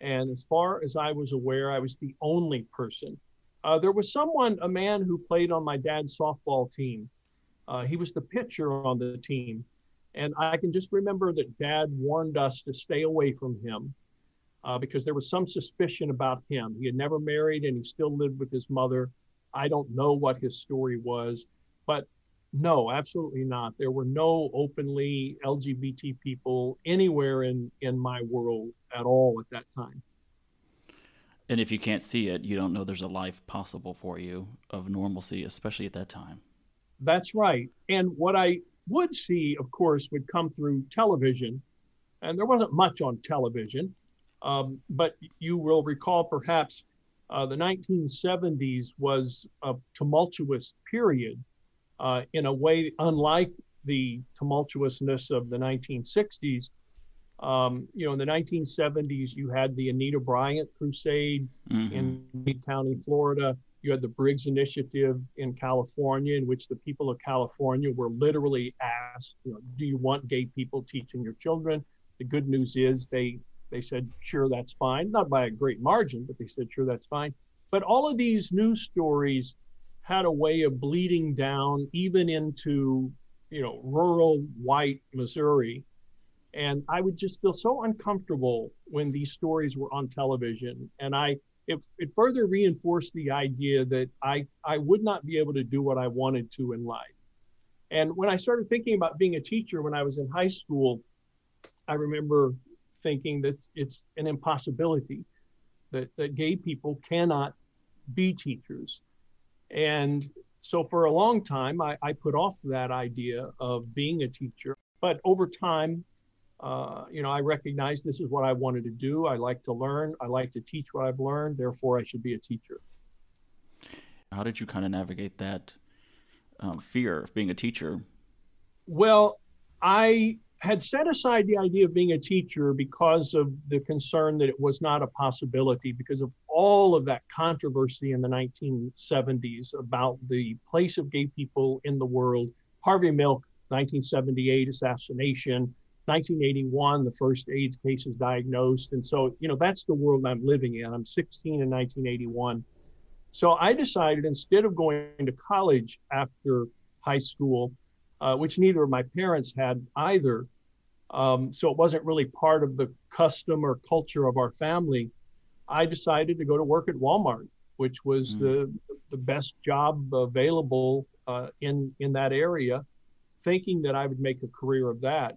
and as far as I was aware, I was the only person uh, there was someone, a man who played on my dad's softball team. Uh, he was the pitcher on the team. And I can just remember that dad warned us to stay away from him uh, because there was some suspicion about him. He had never married and he still lived with his mother. I don't know what his story was, but no, absolutely not. There were no openly LGBT people anywhere in in my world at all at that time. And if you can't see it, you don't know there's a life possible for you of normalcy, especially at that time. That's right. And what I would see, of course, would come through television. And there wasn't much on television. Um, but you will recall perhaps uh, the 1970s was a tumultuous period uh, in a way unlike the tumultuousness of the 1960s. Um, you know, in the 1970s, you had the Anita Bryant crusade Mhm. in Dade County, Florida. You had the Briggs Initiative in California, in which the people of California were literally asked, you know, do you want gay people teaching your children? The good news is they they said, sure, that's fine. Not by a great margin, but they said, sure, that's fine. But all of these news stories had a way of bleeding down even into, you know, rural white Missouri. And I would just feel so uncomfortable when these stories were on television. And I it, it further reinforced the idea that I, I would not be able to do what I wanted to in life. And when I started thinking about being a teacher when I was in high school, I remember thinking that it's an impossibility that, that gay people cannot be teachers. And so for a long time, I, I put off that idea of being a teacher. But over time, uh, you know, I recognize this is what I wanted to do. I like to learn. I like to teach what I've learned. Therefore, I should be a teacher. How did you kind of navigate that um, fear of being a teacher? Well, I had set aside the idea of being a teacher because of the concern that it was not a possibility because of all of that controversy in the 1970s about the place of gay people in the world. Harvey Milk, 1978 assassination, 1981, the first AIDS cases diagnosed. And so, you know, that's the world I'm living in. I'm 16 in 1981. So I decided instead of going to college after high school, uh, which neither of my parents had either. Um, so it wasn't really part of the custom or culture of our family. I decided to go to work at Walmart, which was Mm. the the best job available uh, in in that area, thinking that I would make a career of that.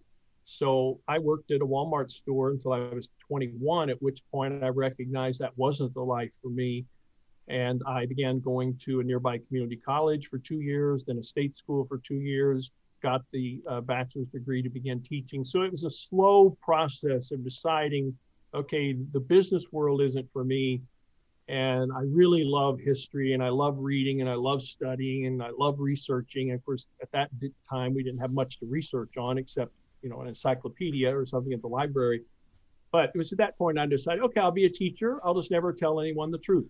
So I worked at a Walmart store until I was 21, at which point I recognized that wasn't the life for me. And I began going to a nearby community college for two years, then a state school for two years, got the uh, bachelor's degree to begin teaching. So it was a slow process of deciding, okay, the business world isn't for me. And I really love history and I love reading and I love studying and I love researching. And of course, at that time, we didn't have much to research on except, you know, an encyclopedia or something at the library. But it was at that point I decided, okay, I'll be a teacher. I'll just never tell anyone the truth.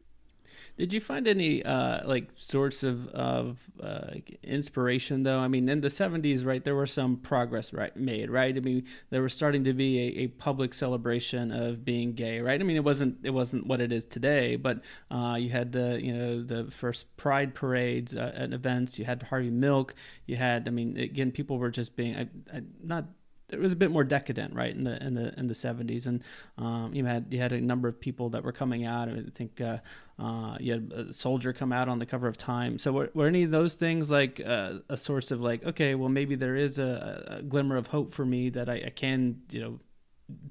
Did you find any uh, like sorts of of uh, inspiration though? I mean, in the '70s, right, there were some progress right made, right? I mean, there was starting to be a, a public celebration of being gay, right? I mean, it wasn't it wasn't what it is today, but uh, you had the you know the first Pride parades uh, and events. You had Harvey Milk. You had, I mean, again, people were just being I, I, not it was a bit more decadent, right, in the in the in the seventies, and um, you had you had a number of people that were coming out. I think uh, uh, you had a soldier come out on the cover of Time. So were, were any of those things like uh, a source of like, okay, well maybe there is a, a glimmer of hope for me that I, I can you know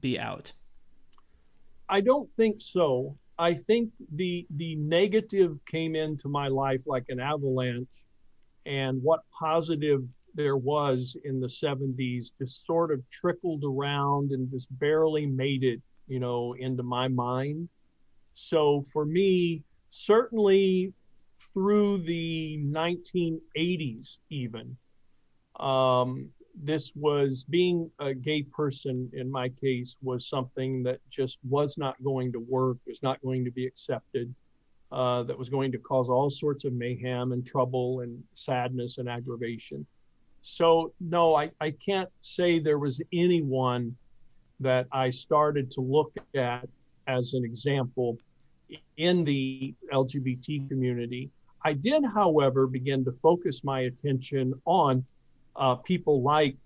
be out. I don't think so. I think the the negative came into my life like an avalanche, and what positive there was in the 70s just sort of trickled around and just barely made it, you know, into my mind. So for me, certainly through the 1980s, even, um, this was being a gay person in my case was something that just was not going to work, was not going to be accepted, uh, that was going to cause all sorts of mayhem and trouble and sadness and aggravation. So, no, I, I can't say there was anyone that I started to look at as an example in the LGBT community. I did, however, begin to focus my attention on uh, people like,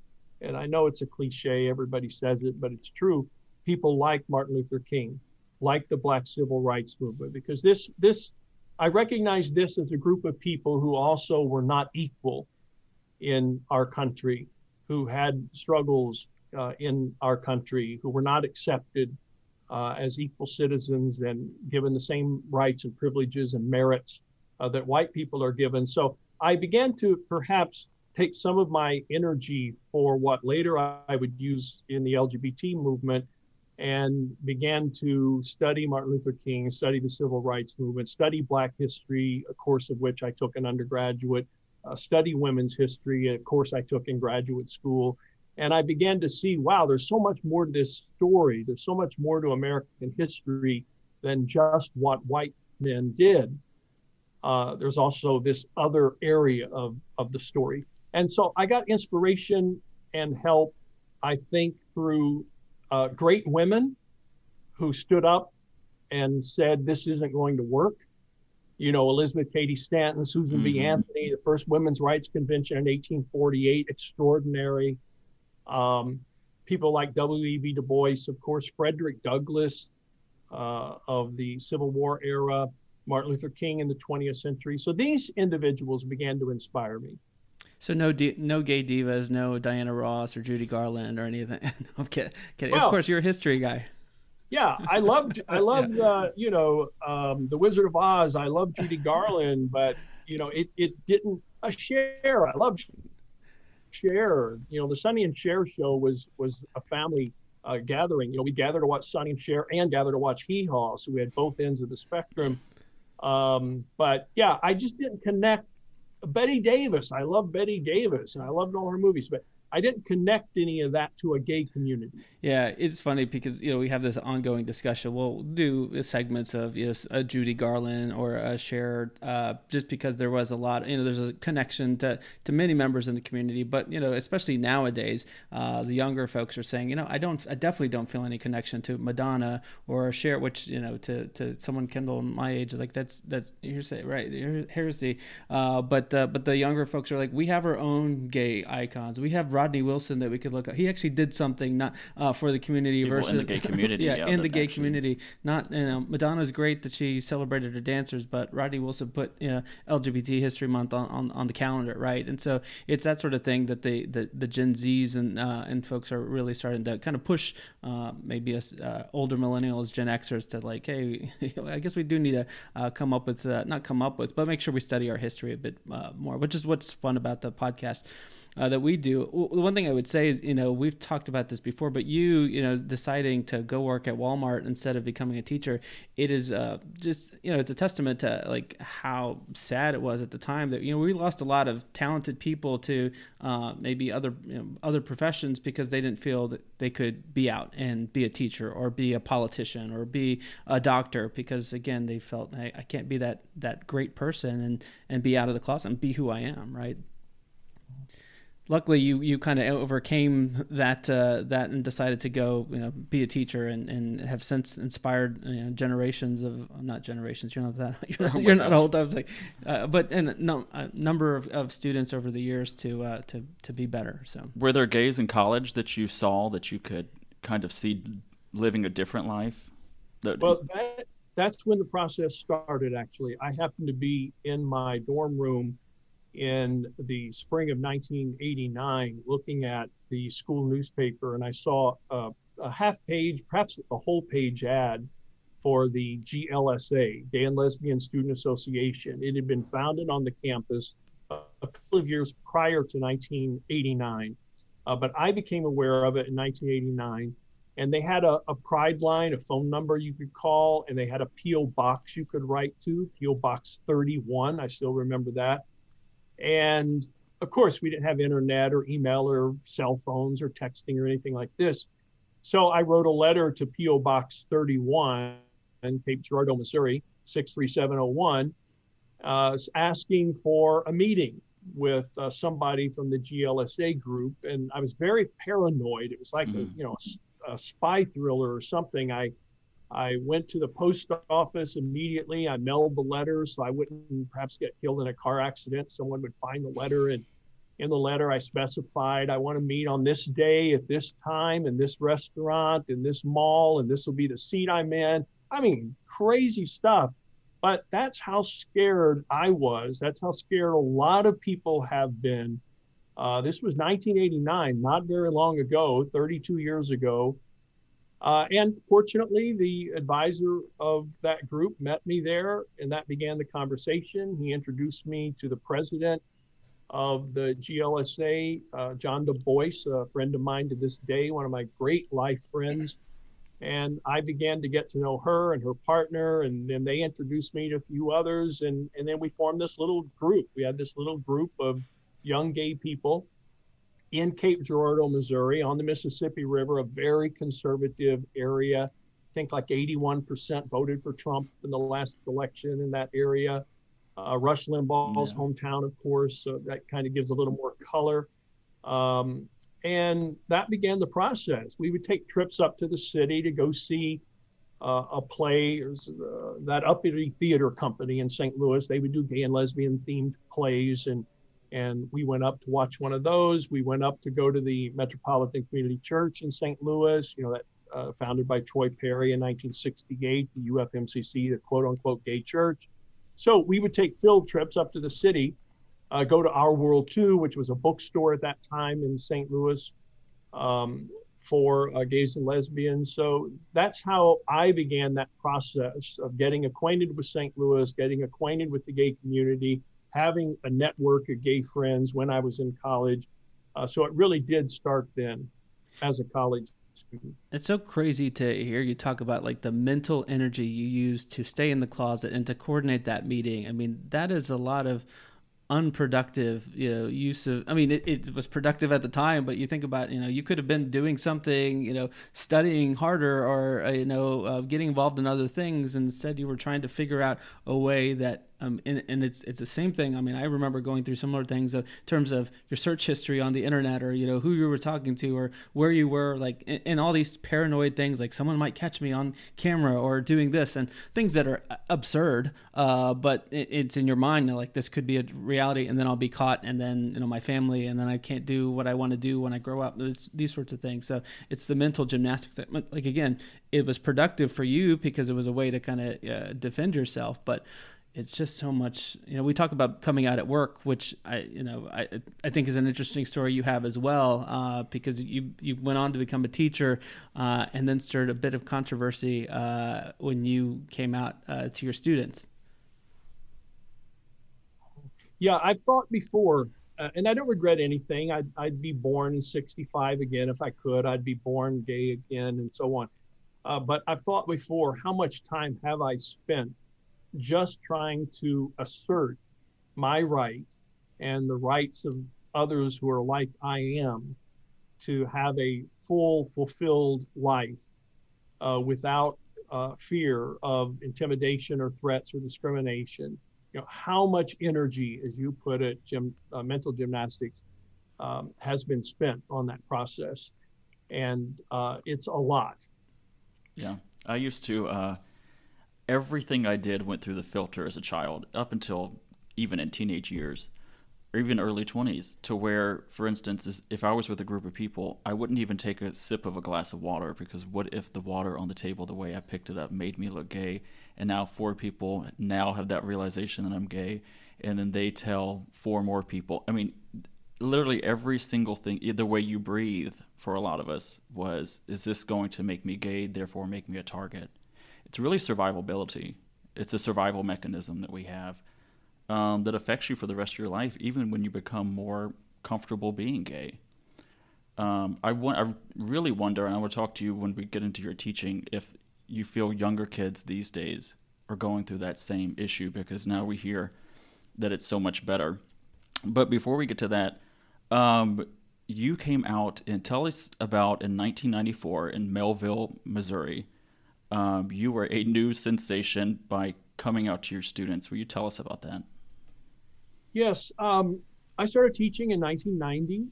and I know it's a cliche, everybody says it, but it's true. People like Martin Luther King, like the Black Civil Rights Movement, because this this I recognize this as a group of people who also were not equal in our country, who had struggles uh, in our country, who were not accepted uh, as equal citizens and given the same rights and privileges and merits uh, that white people are given. So I began to perhaps take some of my energy for what later I would use in the LGBT movement and began to study Martin Luther King, study the civil rights movement, study Black history, a course of which I took an undergraduate, uh, study women's history, a course I took in graduate school. And I began to see, wow, there's so much more to this story. There's so much more to American history than just what white men did. Uh, there's also this other area of, of the story. And so I got inspiration and help, I think, through uh, great women who stood up and said, This isn't going to work. You know, Elizabeth Cady Stanton, Susan mm-hmm. B. Anthony, the first Women's Rights Convention in 1848, extraordinary. Um, people like W.E.B. Du Bois, of course, Frederick Douglass uh, of the Civil War era, Martin Luther King in the 20th century. So these individuals began to inspire me. So no, no gay divas, no Diana Ross or Judy Garland or anything. no, I'm kidding. kidding. Well, of course, you're a history guy. Yeah, I loved, I loved, yeah. uh, you know, um, the Wizard of Oz. I love Judy Garland, but you know, it it didn't. A Cher, I love Cher. You know, the Sonny and Cher show was was a family uh, gathering. You know, we gathered to watch Sonny and Cher and gathered to watch Hee Haw, so we had both ends of the spectrum. Um, but yeah, I just didn't connect Bette Davis. I love Bette Davis and I loved all her movies, but I didn't connect any of that to a gay community. Yeah, it's funny because you know we have this ongoing discussion. We'll do segments of you know a Judy Garland or a Cher, uh, just because there was a lot. You know, there's a connection to to many members in the community, but you know, especially nowadays, uh, the younger folks are saying, you know, I don't, I definitely don't feel any connection to Madonna or Cher, which you know, to to someone Kendall my age is like that's that's hearsay, right? Heresy. Uh, but uh, but the younger folks are like, we have our own gay icons. We have Rodney Wilson that we could look at. He actually did something not uh, for the community People versus in the gay community. yeah, yeah, in the gay actually, community. Not you know Madonna's great that she celebrated her dancers, but Rodney Wilson put you know, LGBT History Month on, on, on the calendar, right? And so it's that sort of thing that they the, the Gen Zs and uh, and folks are really starting to kind of push uh, maybe us uh, older millennials, Gen Xers to like, hey, I guess we do need to uh, come up with uh, not come up with, but make sure we study our history a bit uh, more, which is what's fun about the podcast uh, that we do. The one thing I would say is, you know, we've talked about this before, but you, you know, deciding to go work at Walmart instead of becoming a teacher, it is uh, just, you know, it's a testament to like how sad it was at the time that you know we lost a lot of talented people to uh, maybe other you know, other professions because they didn't feel that they could be out and be a teacher or be a politician or be a doctor because again they felt I can't be that that great person and and be out of the closet and be who I am, right? Luckily you you kind of overcame that uh, that and decided to go you know be a teacher and, and have since inspired you know, generations of not generations you're not that you're not, you're not old I was like uh, but and no, a number of, of students over the years to uh, to to be better so. Were there gays in college that you saw that you could kind of see living a different life? That, well that, that's when the process started actually. I happened to be in my dorm room in the spring of 1989 looking at the school newspaper and I saw a, a, half page, perhaps a whole page ad for the GLSA, Gay and Lesbian Student Association. It had been founded on the campus a couple of years prior to 1989, uh, but I became aware of it in 1989. And they had a, a pride line, a phone number you could call, and they had a P.O. box you could write to, P.O. Box 31. I still remember that and of course, we didn't have internet or email or cell phones or texting or anything like this. So I wrote a letter to P.O. Box 31 in Cape Girardeau, Missouri, 63701, uh, asking for a meeting with uh, somebody from the GLSA group. And I was very paranoid. It was like, mm. a, hmm. you know, a, a spy thriller or something. I I went to the post office immediately. I mailed the letter so I wouldn't perhaps get killed in a car accident. Someone would find the letter, and in the letter, I specified I want to meet on this day at this time in this restaurant in this mall, and this will be the seat I'm in. I mean, crazy stuff. But that's how scared I was. That's how scared a lot of people have been. Uh, this was 1989, not very long ago, 32 years ago. Uh, and fortunately, the advisor of that group met me there, and that began the conversation. He introduced me to the president of the GLSA, uh, John Du Bois, a friend of mine to this day, one of my great life friends. And I began to get to know her and her partner, and then they introduced me to a few others, and, and then we formed this little group. We had this little group of young gay people in Cape Girardeau, Missouri, on the Mississippi River, a very conservative area. I think like 81% voted for Trump in the last election in that area. Uh, Rush Limbaugh's yeah. hometown, of course, so that kind of gives a little more color. Um, and that began the process. We would take trips up to the city to go see uh, a play. Uh, that Uppity Theater Company in St. Louis. They would do gay and lesbian themed plays, and and we went up to watch one of those. We went up to go to the Metropolitan Community Church in St. Louis, you know, that uh, founded by Troy Perry in 1968, the UFMCC, the quote unquote gay church. So we would take field trips up to the city, uh, go to Our World Too, which was a bookstore at that time in St. Louis um, for uh, gays and lesbians. So that's how I began that process of getting acquainted with St. Louis, getting acquainted with the gay community, having a network of gay friends when I was in college. Uh, so it really did start then as a college student. It's so crazy to hear you talk about like the mental energy you use to stay in the closet and to coordinate that meeting. I mean, that is a lot of unproductive you know use of i mean it, it was productive at the time but you think about you know you could have been doing something you know studying harder or uh, you know uh, getting involved in other things instead you were trying to figure out a way that um, and, and it's it's the same thing. I mean, I remember going through similar things in terms of your search history on the internet, or you know who you were talking to, or where you were, like, and, and all these paranoid things, like someone might catch me on camera or doing this, and things that are absurd, uh, but it, it's in your mind, like this could be a reality, and then I'll be caught, and then you know my family, and then I can't do what I want to do when I grow up. It's, these sorts of things. So it's the mental gymnastics. That, like again, it was productive for you because it was a way to kind of uh, defend yourself, but it's just so much you know we talk about coming out at work which i you know i i think is an interesting story you have as well uh, because you you went on to become a teacher uh, and then stirred a bit of controversy uh, when you came out uh, to your students. Yeah i've thought before uh, and i don't regret anything. I'd, I'd be born in 65 again if i could. I'd be born gay again and so on. Uh, but i've thought before how much time have i spent just trying to assert my right and the rights of others who are like I am to have a full, fulfilled life uh, without uh, fear of intimidation or threats or discrimination. You know, how much energy, as you put it, gym, uh, mental gymnastics, um, has been spent on that process, and uh, it's a lot. Yeah, I used to uh, everything I did went through the filter as a child, up until even in teenage years, or even early 20s, to where, for instance, if I was with a group of people, I wouldn't even take a sip of a glass of water because what if the water on the table, the way I picked it up, made me look gay? And now four people now have that realization that I'm gay, and then they tell four more people. I mean, literally every single thing, eh, the way you breathe for a lot of us was, is this going to make me gay, therefore make me a target? It's really survivability. It's a survival mechanism that we have um, that affects you for the rest of your life, even when you become more comfortable being gay. Um, I, want, I really wonder, and I want to talk to you when we get into your teaching, if you feel younger kids these days are going through that same issue because now we hear that it's so much better. But before we get to that, um, you came out and tell us about in 1994 in Mehlville, Missouri um, you were a new sensation by coming out to your students. Will you tell us about that? Yes. Um, I started teaching in 1990,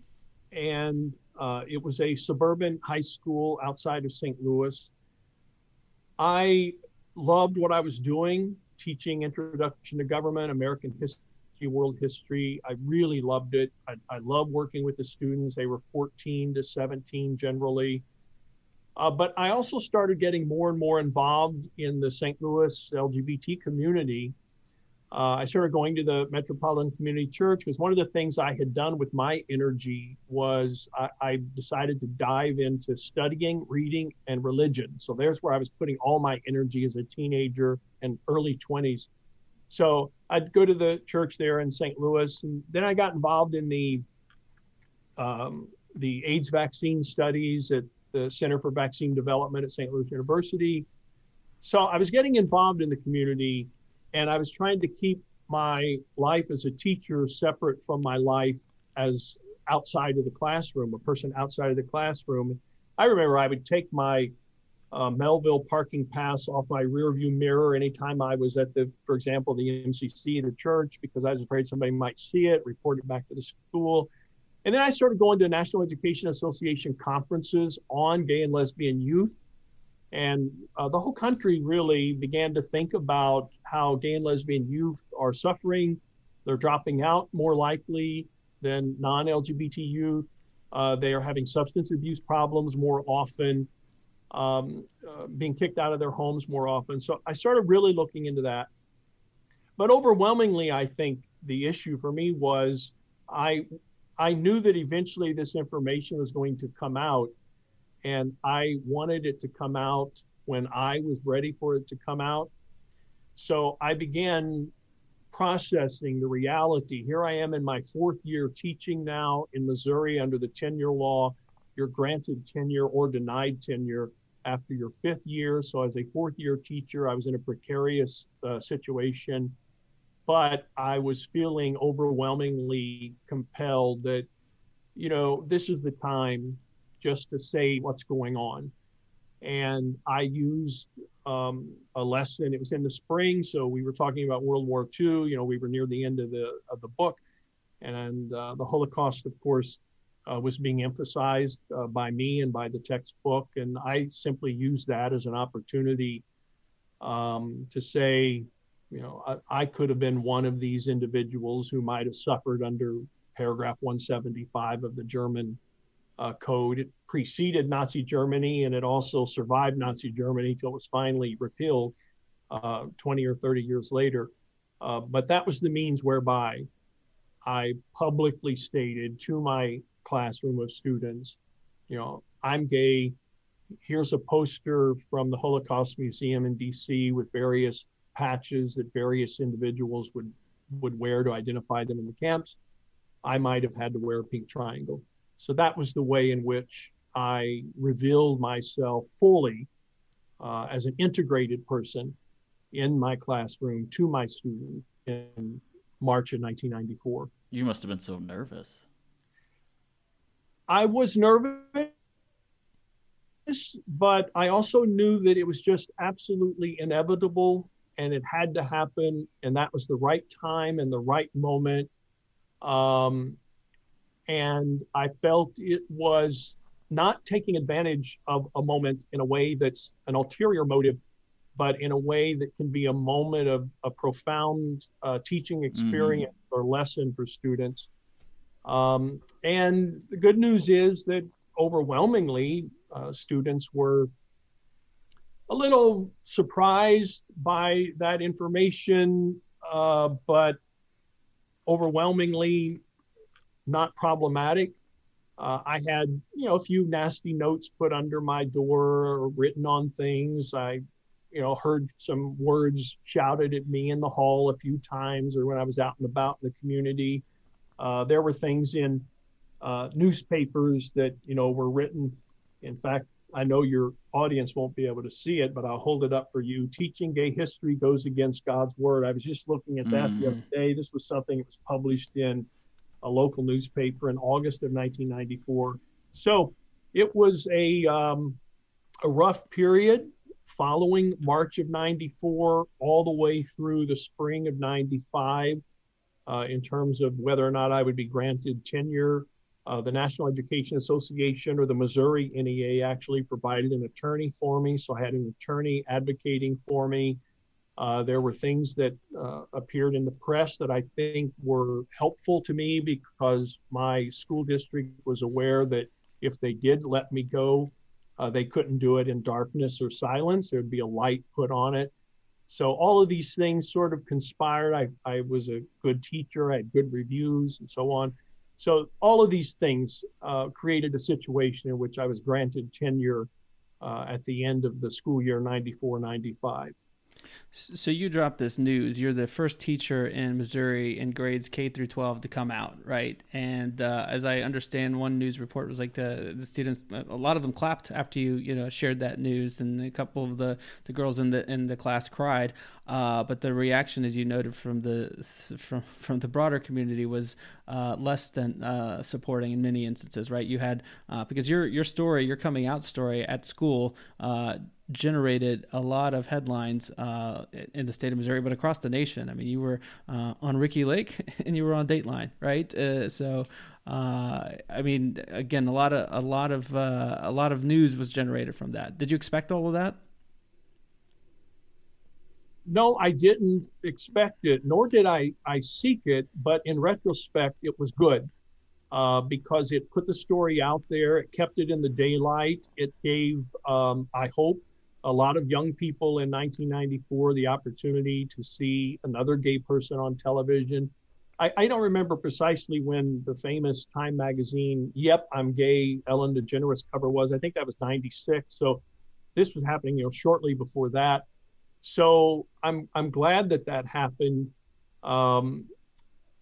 and uh, it was a suburban high school outside of St. Louis. I loved what I was doing, teaching introduction to government, American history, world history. I really loved it. I, I love working with the students. They were 14 to 17 generally. Uh, but I also started getting more and more involved in the St. Louis LGBT community. Uh, I started going to the Metropolitan Community Church because one of the things I had done with my energy was I, I decided to dive into studying, reading, and religion. So there's where I was putting all my energy as a teenager and early 20s. So I'd go to the church there in St. Louis, and then I got involved in the um, the AIDS vaccine studies at the Center for Vaccine Development at St. Louis University. So I was getting involved in the community, and I was trying to keep my life as a teacher separate from my life as outside of the classroom, a person outside of the classroom. I remember I would take my uh, Mehlville parking pass off my rearview mirror anytime I was at the, for example, the MCC, the church, because I was afraid somebody might see it, report it back to the school. And then I started going to National Education Association conferences on gay and lesbian youth. And uh, the whole country really began to think about how gay and lesbian youth are suffering. They're dropping out more likely than non LGBT youth. Uh, they are having substance abuse problems more often, um, uh, being kicked out of their homes more often. So I started really looking into that. But overwhelmingly, I think the issue for me was I I knew that eventually this information was going to come out, and I wanted it to come out when I was ready for it to come out. So I began processing the reality. Here I am in my fourth year teaching now in Missouri under the tenure law. You're granted tenure or denied tenure after your fifth year. So, as a fourth year teacher, I was in a precarious uh, situation but I was feeling overwhelmingly compelled that, you know, this is the time just to say what's going on. And I used um, a lesson. It was in the spring, so we were talking about World War II. You know, we were near the end of the of the book, and uh, the Holocaust, of course, uh, was being emphasized uh, by me and by the textbook. And I simply used that as an opportunity um, to say, you know, I, I, could have been one of these individuals who might have suffered under paragraph 175 of the German uh, code. It preceded Nazi Germany and it also survived Nazi Germany till it was finally repealed uh, 20 or 30 years later. Uh, but that was the means whereby I publicly stated to my classroom of students, you know, I'm gay. Here's a poster from the Holocaust Museum in DC with various patches that various individuals would would wear to identify them in the camps. I might have had to wear a pink triangle. So that was the way in which I revealed myself fully uh, as an integrated person in my classroom to my students in March of 1994. You must have been so nervous. I was nervous, but I also knew that it was just absolutely inevitable and it had to happen and that was the right time and the right moment um, and i felt it was not taking advantage of a moment in a way that's an ulterior motive but in a way that can be a moment of a profound uh, teaching mm-hmm. experience mm-hmm. or lesson for students um, and the good news is that overwhelmingly uh, students were a little surprised by that information, uh, but overwhelmingly not problematic. Uh, I had, you know, a few nasty notes put under my door or written on things. I, you know, heard some words shouted at me in the hall a few times or when I was out and about in the community. Uh, there were things in uh, newspapers that, you know, were written. In fact, I know your audience won't be able to see it, but I'll hold it up for you. Teaching gay history goes against God's word. I was just looking at that mm. the other mm. day. This was something that was published in a local newspaper in August of 1994. So it was a um, a rough period following March of 94 all the way through the spring of 95 uh, in terms of whether or not I would be granted tenure uh, the National Education Association or the Missouri NEA actually provided an attorney for me. So I had an attorney advocating for me. Uh, there were things that uh, appeared in the press that I think were helpful to me because my school district was aware that if they did let me go, Uh, they couldn't do it in darkness or silence. There'd be a light put on it. So all of these things sort of conspired. I, I was a good teacher. I had good reviews and so on. So all of these things uh, created a situation in which I was granted tenure uh, at the end of the school year 94 95. So you dropped this news. You're the first teacher in Missouri in grades K through 12 to come out, right? And uh, as I understand, one news report was like the the students, a lot of them clapped after you, you know, shared that news, and a couple of the, the girls in the in the class cried. Uh, but the reaction, as you noted from the from from the broader community, was uh, less than uh, supporting in many instances, right? You had uh, because your your story, your coming out story at school uh, generated a lot of headlines uh, in the state of Missouri, but across the nation. I mean, you were on Ricki Lake and you were on Dateline, right? So, I mean, again, a lot of a lot of a lot of news was generated from that. Did you expect all of that? No, I didn't expect it, nor did I I seek it. But in retrospect, it was good. Uh, because it put the story out there. It kept it in the daylight. It gave, um, I hope, a lot of young people in 1994 the opportunity to see another gay person on television. I, I, don't remember precisely when the famous Time magazine, Yep, I'm Gay, Ellen DeGeneres cover was. I think that was 96. So this was happening, you know, shortly before that. So I'm I'm glad that that happened. Um,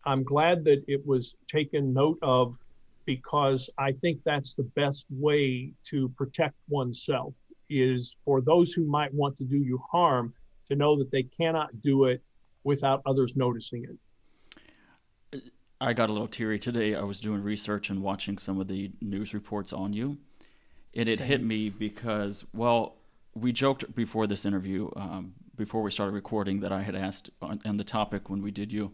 I'm glad that it was taken note of because I think that's the best way to protect oneself is for those who might want to do you harm to know that they cannot do it without others noticing it. I got a little teary today. I was doing research and watching some of the news reports on you, and Same. it hit me because, well, we joked before this interview, um, before we started recording, that I had asked on, on the topic when we did you,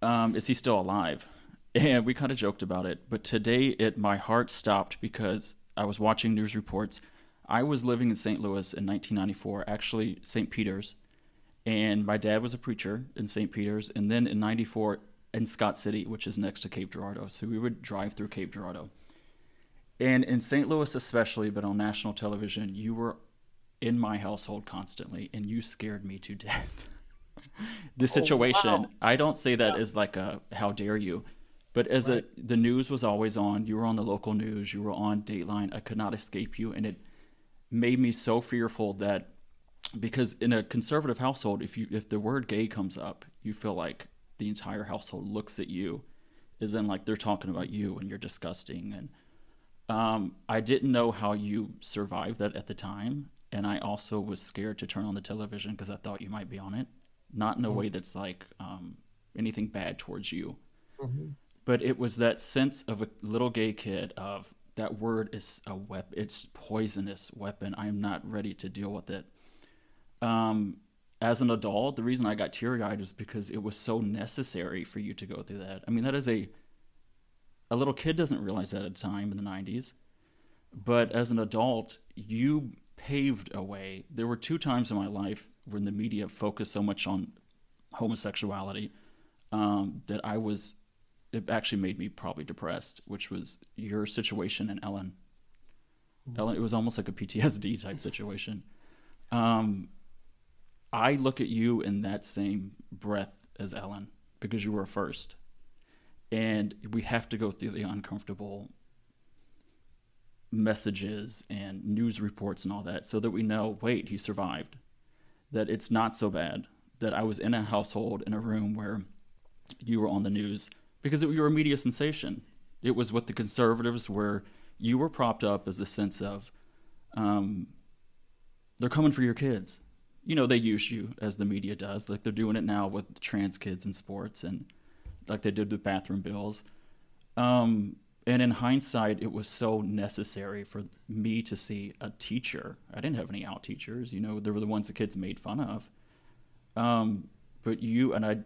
um, is he still alive? And we kind of joked about it. But today, it my heart stopped because I was watching news reports I was living in St. Louis in 1994, actually St. Peter's, and my dad was a preacher in St. Peter's, and then in '94 in Scott City, which is next to Cape Girardeau. So we would drive through Cape Girardeau. And in St. Louis, especially, but on national television, you were in my household constantly, and you scared me to death. the situation, oh, wow. I don't say that yeah. as like a how dare you, but as right. a the news was always on, you were on the local news, you were on Dateline. I could not escape you, and it made me so fearful that because in a conservative household, if you if the word gay comes up, you feel like the entire household looks at you, as in like they're talking about you and you're disgusting. And um, I didn't know how you survived that at the time, and I also was scared to turn on the television because I thought you might be on it, not in a mm-hmm. way that's like um, anything bad towards you, mm-hmm. but it was that sense of a little gay kid of that word is a weapon. It's poisonous weapon. I am not ready to deal with it. Um, as an adult, the reason I got teary eyed is because it was so necessary for you to go through that. I mean, that is a a little kid doesn't realize that at a time in the '90s, but as an adult, you paved a way. There were two times in my life when the media focused so much on homosexuality um, that I was it actually made me probably depressed, which was your situation and Ellen. Mm-hmm. Ellen, it was almost like a PTSD type situation. Um, I look at you in that same breath as Ellen because you were first. And we have to go through the uncomfortable messages and news reports and all that so that we know wait, he survived. That it's not so bad. That I was in a household, in a room where you were on the news because it, you were a media sensation. It was what the conservatives were. You were propped up as a sense of, um, they're coming for your kids. You know, they use you as the media does, like they're doing it now with trans kids in sports and like they did with bathroom bills. Um, and in hindsight, it was so necessary for me to see a teacher. I didn't have any out teachers, you know, they were the ones the kids made fun of. Um, but you and I,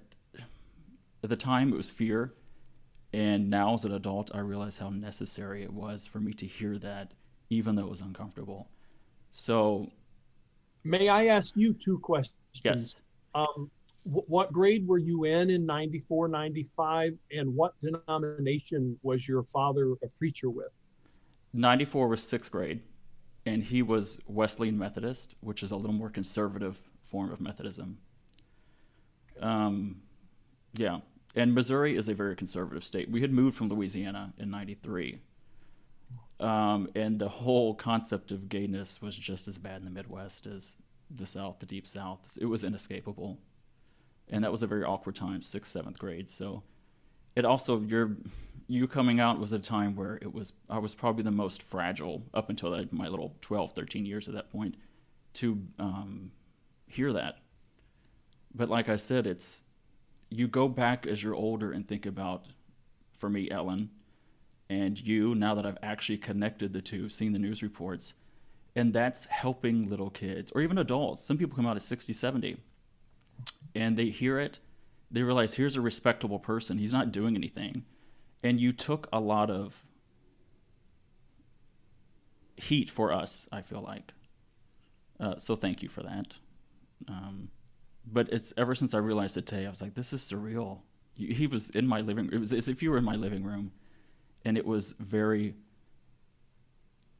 at the time, it was fear. And now, as an adult, I realize how necessary it was for me to hear that, even though it was uncomfortable. So, may I ask you two questions? Yes. Um, what grade were you in in 94, 95? And what denomination was your father a preacher with? 94 was sixth grade. and he was Wesleyan Methodist, which is a little more conservative form of Methodism. Um, yeah, and Missouri is a very conservative state. We had moved from Louisiana in '93, um, and the whole concept of gayness was just as bad in the Midwest as the South, the Deep South. It was inescapable, and that was a very awkward time, sixth, seventh grade. So, it also your you coming out was a time where it was I was probably the most fragile up until that, my little 12, 13 years at that point to um, hear that. But like I said, it's you go back as you're older and think about, for me, Ellen, and you, now that I've actually connected the two, seen the news reports, and that's helping little kids or even adults. Some people come out at 60, 70, and they hear it, they realize here's a respectable person, he's not doing anything. And you took a lot of heat for us, I feel like. Uh, so thank you for that. Um, but it's ever since I realized it today, I was like, this is surreal. He was in my living. Room. It was as if you were in my living room, and it was very.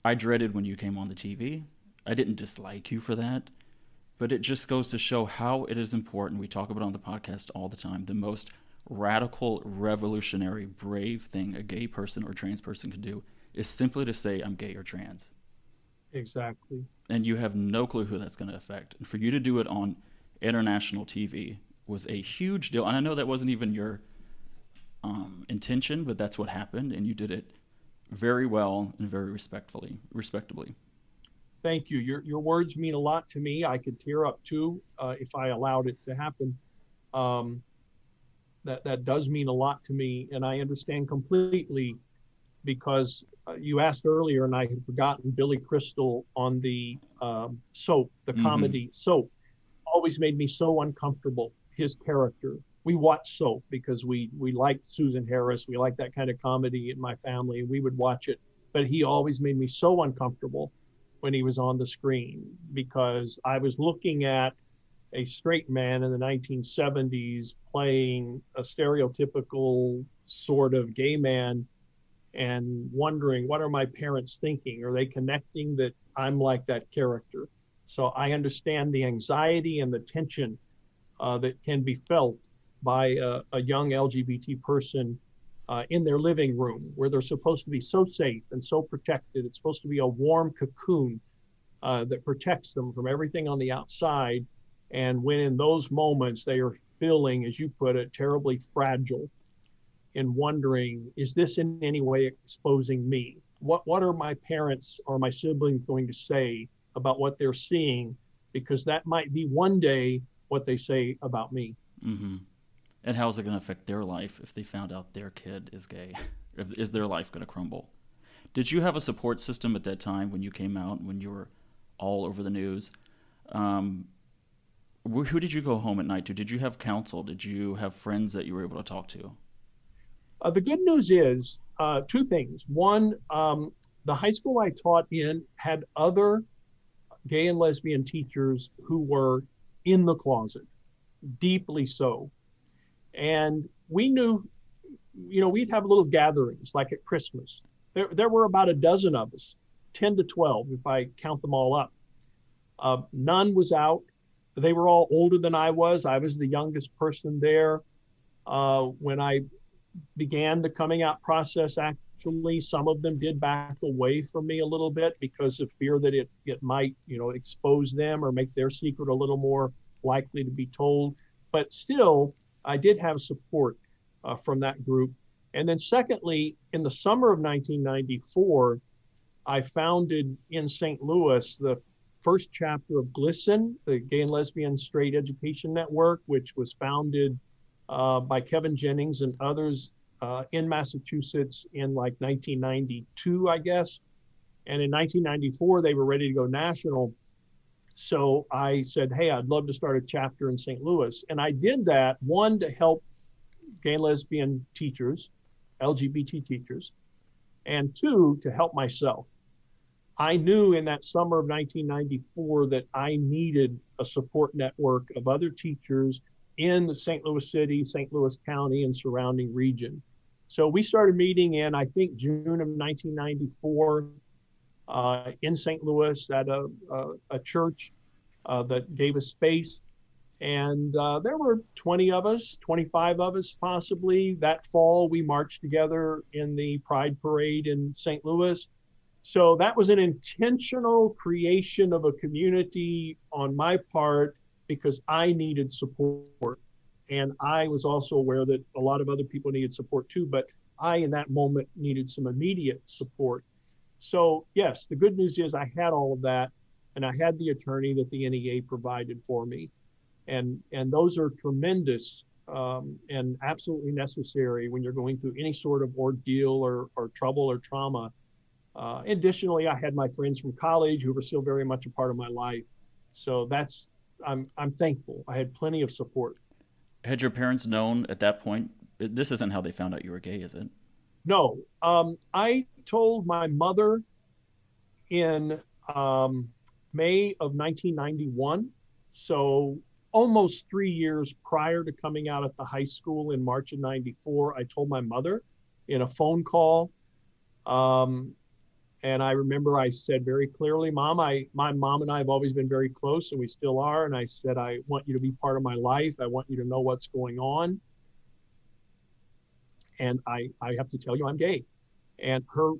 I dreaded when you came on the TV. I didn't dislike you for that, but it just goes to show how it is important. We talk about it on the podcast all the time. The most radical, revolutionary, brave thing a gay person or trans person can do is simply to say, I'm gay or trans. Exactly. And you have no clue who that's going to affect. And for you to do it on international TV was a huge deal. And I know that wasn't even your um, intention, but that's what happened, and you did it very well and very respectfully, respectably. Thank you. Your your words mean a lot to me. I could tear up too uh, if I allowed it to happen. Um, that that does mean a lot to me, and I understand completely because uh, you asked earlier, and I had forgotten Billy Crystal on the um, soap, the Mhm. comedy soap always made me so uncomfortable. His character. We watched soap because we we liked Susan Harris. We liked that kind of comedy in my family. We would watch it, but he always made me so uncomfortable when he was on the screen because I was looking at a straight man in the 1970s playing a stereotypical sort of gay man and wondering what are my parents thinking? Are they connecting that i'm like that character? So I understand the anxiety and the tension uh, that can be felt by a, a young LGBT person uh, in their living room, where they're supposed to be so safe and so protected. It's supposed to be a warm cocoon uh, that protects them from everything on the outside. And when in those moments they are feeling, as you put it, terribly fragile and wondering, is this in any way exposing me? What, what are my parents or my siblings going to say about what they're seeing because that might be one day what they say about me. Mm-hmm. And how is it going to affect their life if they found out their kid is gay? Is their life going to crumble? Did you have a support system at that time when you came out, when you were all over the news? Um, who did you go home at night to? Did you have counsel? Did you have friends that you were able to talk to? Uh, the good news is uh, two things. One, um, the high school I taught in had other gay and lesbian teachers who were in the closet, deeply so. And we knew, you know, we'd have little gatherings like at Christmas. There, there were about a dozen of us, 10 to 12, if I count them all up. Uh, none was out. They were all older than I was. I was the youngest person there. Uh, when I began the coming out process, actually, some of them did back away from me a little bit because of fear that it, it might, you know, expose them or make their secret a little more likely to be told. But still, I did have support uh, from that group. And then, secondly, in the summer of 1994, I founded in St. Louis the first chapter of GLSEN, the Gay and Lesbian Straight Education Network, which was founded uh, by Kevin Jennings and others uh, in Massachusetts in like 1992, I guess. And in 1994, they were ready to go national. So I said, hey, I'd love to start a chapter in St. Louis. And I did that, one, to help gay and lesbian teachers, LGBT teachers, and two, to help myself. I knew in that summer of 1994 that I needed a support network of other teachers in the St. Louis City, St. Louis County, and surrounding region. So we started meeting in, I think, June of 1994. Uh, in St. Louis at a, a, a church uh, that gave us space. And uh, there were 20 of us, 25 of us possibly. That fall, we marched together in the Pride Parade in St. Louis. So that was an intentional creation of a community on my part because I needed support. And I was also aware that a lot of other people needed support too, but I, in that moment, needed some immediate support. So, yes, the good news is I had all of that, and I had the attorney that the NEA provided for me. And, and those are tremendous um, and absolutely necessary when you're going through any sort of ordeal or, or trouble or trauma. Uh, additionally, I had my friends from college who were still very much a part of my life. So that's I'm I'm thankful. I had plenty of support. Had your parents known at that point? This isn't how they found out you were gay, is it? No, um, I told my mother in um, May of 1991, so almost three years prior to coming out at the high school in March of '94. I told my mother in a phone call. Um, and I remember I said very clearly, Mom, I my mom and I have always been very close and we still are. And I said, I want you to be part of my life. I want you to know what's going on. And I, I have to tell you I'm gay. And her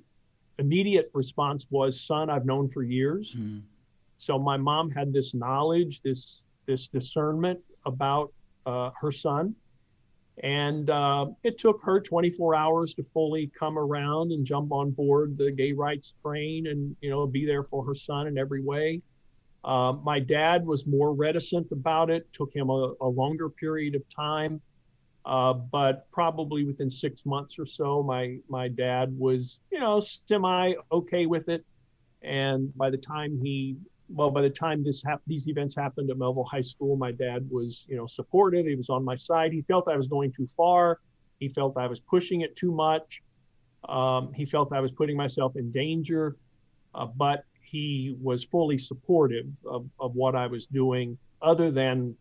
immediate response was, Son, I've known for years. Mm. So my mom had this knowledge, this this discernment about uh, her son. And uh, it took her 24 hours to fully come around and jump on board the gay rights train and, you know, be there for her son in every way. Uh, my dad was more reticent about it, took him a, a longer period of time. Uh, but probably within six months or so, my, my dad was, you know, semi okay with it. And by the time he well, by the time this hap- these events happened at Mehlville High School, my dad was, you know, supportive. He was on my side. He felt I was going too far. He felt I was pushing it too much. Um, he felt I was putting myself in danger, uh, but he was fully supportive of, of what I was doing, other than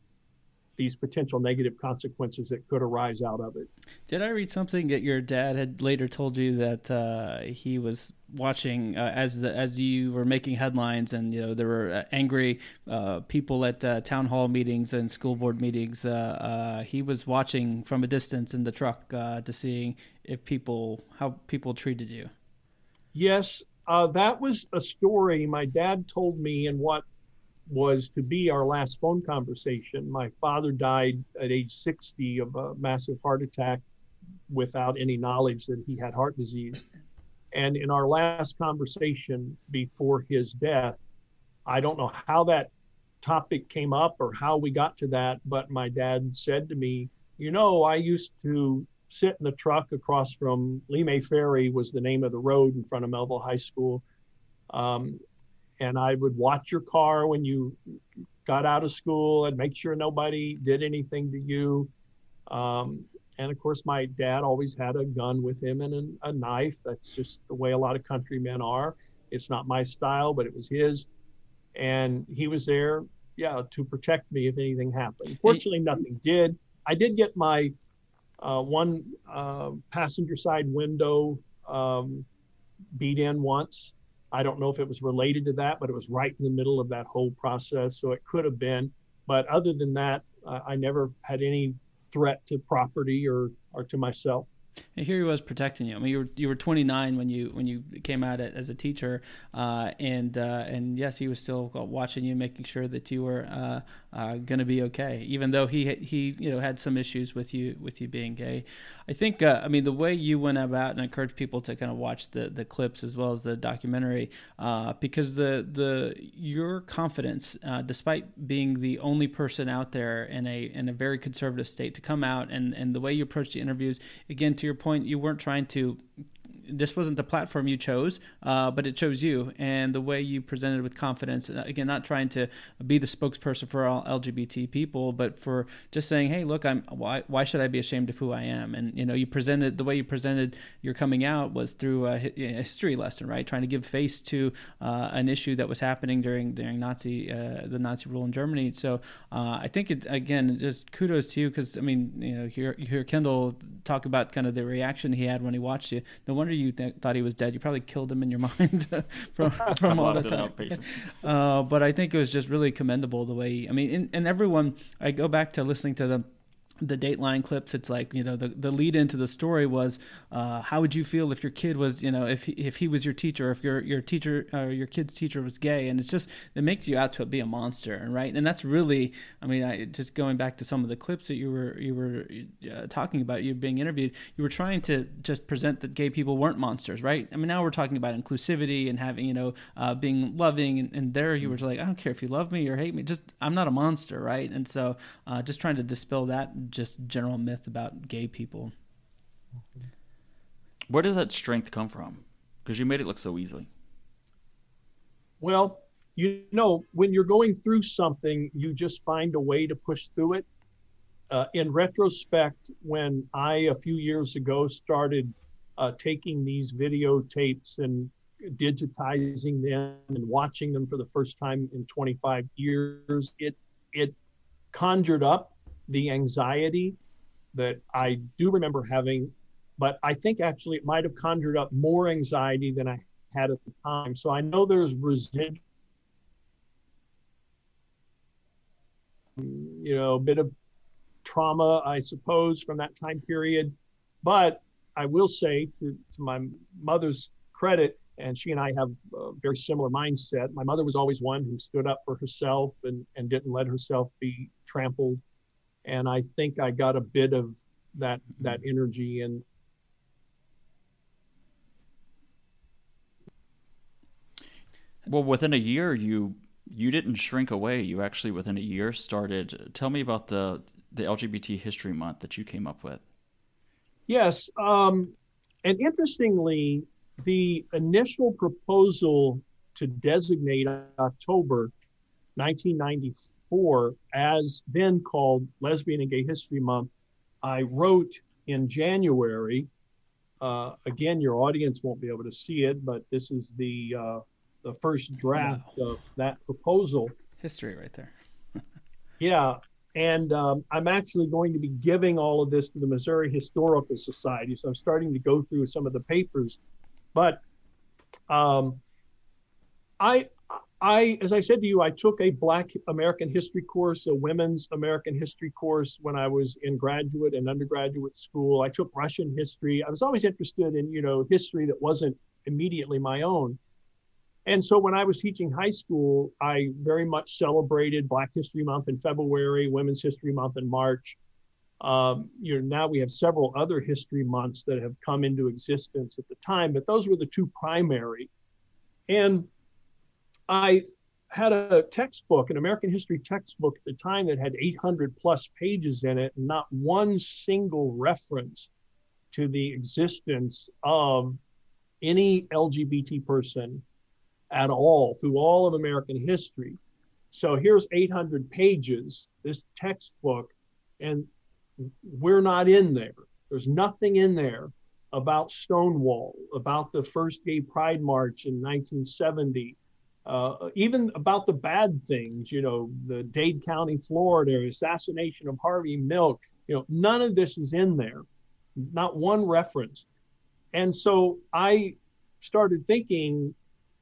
these potential negative consequences that could arise out of it. Did I read something that your dad had later told you that uh, he was watching uh, as the as you were making headlines and you know there were uh, angry uh, people at uh, town hall meetings and school board meetings. Uh, he was watching from a distance in the truck to seeing if people how people treated you. Yes, that was a story my dad told me and what was to be our last phone conversation. My father died at age 60 of a massive heart attack without any knowledge that he had heart disease. And in our last conversation before his death, I don't know how that topic came up or how we got to that, but my dad said to me, You know, I used to sit in the truck across from Lee Ferry, was the name of the road in front of Mehlville High School. Um, and I would watch your car when you got out of school and make sure nobody did anything to you. Um, and of course, my dad always had a gun with him and a, a, knife. That's just the way a lot of countrymen are. It's not my style, but it was his. And he was there, yeah, to protect me if anything happened. Fortunately, nothing did. I did get my uh, one uh, passenger side window um, beat in once. I don't know if it was related to that, but it was right in the middle of that whole process. So it could have been. But other than that, uh, I never had any threat to property or, or to myself. And here he was protecting you. I mean, you were you were 29 when you when you came out as a teacher, uh, and uh, and yes, he was still watching you, making sure that you were uh, uh going to be okay, even though he he you know had some issues with you with you being gay. I think uh, I mean the way you went about and encouraged people to kind of watch the the clips as well as the documentary, uh, because the the your confidence, despite being the only person out there in a in a very conservative state, to come out and and the way you approach the interviews, again to your point, you weren't trying to this wasn't the platform you chose, uh, but it chose you and the way you presented with confidence. Uh, again, not trying to be the spokesperson for all LGBT people, but for just saying, "Hey, look, I'm why why should I be ashamed of who I am?" And you know, you presented the way you presented your coming out was through a, history lesson, right? Trying to give face to uh, an issue that was happening during during Nazi uh, the Nazi rule in Germany. So uh, I think it again, just kudos to you because I mean, you know, you hear, Kendall talk about kind of the reaction he had when he watched you. No wonder you th- thought he was dead. You probably killed him in your mind from from all the time. Uh, but I think it was just really commendable the way. I mean, and, and everyone. I go back to listening to the the Dateline clips. It's like you know the the lead into the story was uh, how would you feel if your kid was you know if he, if he was your teacher, if your your teacher or your kid's teacher was gay, and it's just it makes you out to be a monster, right? And that's really, I mean, I just going back to some of the clips that you were you were uh, talking about, you being interviewed, you were trying to just present that gay people weren't monsters, right? I mean, now we're talking about inclusivity and having you know uh, being loving, and, and there you were just like, I don't care if you love me or hate me, just I'm not a monster, right? And so uh, just trying to dispel that just general myth about gay people. Where does that strength come from? Because you made it look so easily. Well, you know, when you're going through something, you just find a way to push through it. Uh, in retrospect, when I, a few years ago, started uh, taking these videotapes and digitizing them and watching them for the first time in 25 years, it it conjured up the anxiety that I do remember having, but I think actually it might have conjured up more anxiety than I had at the time. So I know there's residual, you know, a bit of trauma, I suppose, from that time period. But I will say to, to my mother's credit, and she and I have a very similar mindset. My mother was always one who stood up for herself and, and didn't let herself be trampled. And I think I got a bit of that that energy and Well, within a year, you you didn't shrink away. You actually, within a year, started. Tell me about the the LGBT History Month that you came up with. Yes. Um, and interestingly, the initial proposal to designate October 1994 as then called Lesbian and Gay History Month, I wrote in January. Uh, again, your audience won't be able to see it, but this is the uh, the first draft of that proposal. History right there. Yeah, and um, I'm actually going to be giving all of this to the Missouri Historical Society. So I'm starting to go through some of the papers. But um, I, I, as I said to you, I took a Black American History course, a women's American History course when I was in graduate and undergraduate school. I took Russian history. I was always interested in, you know, history that wasn't immediately my own. And so when I was teaching high school, I very much celebrated Black History Month in February, Women's History Month in March. Um, you know, now we have several other history months that have come into existence at the time, but those were the two primary. And I had a textbook, an American history textbook at the time that had 800 plus pages in it, and not one single reference to the existence of any LGBT person at all through all of American history. So here's 800 pages, this textbook, and we're not in there. There's nothing in there about Stonewall, about the first gay pride march in 1970, uh, even about the bad things, you know, the Dade County, Florida, assassination of Harvey Milk. You know, none of this is in there, not one reference. And so I started thinking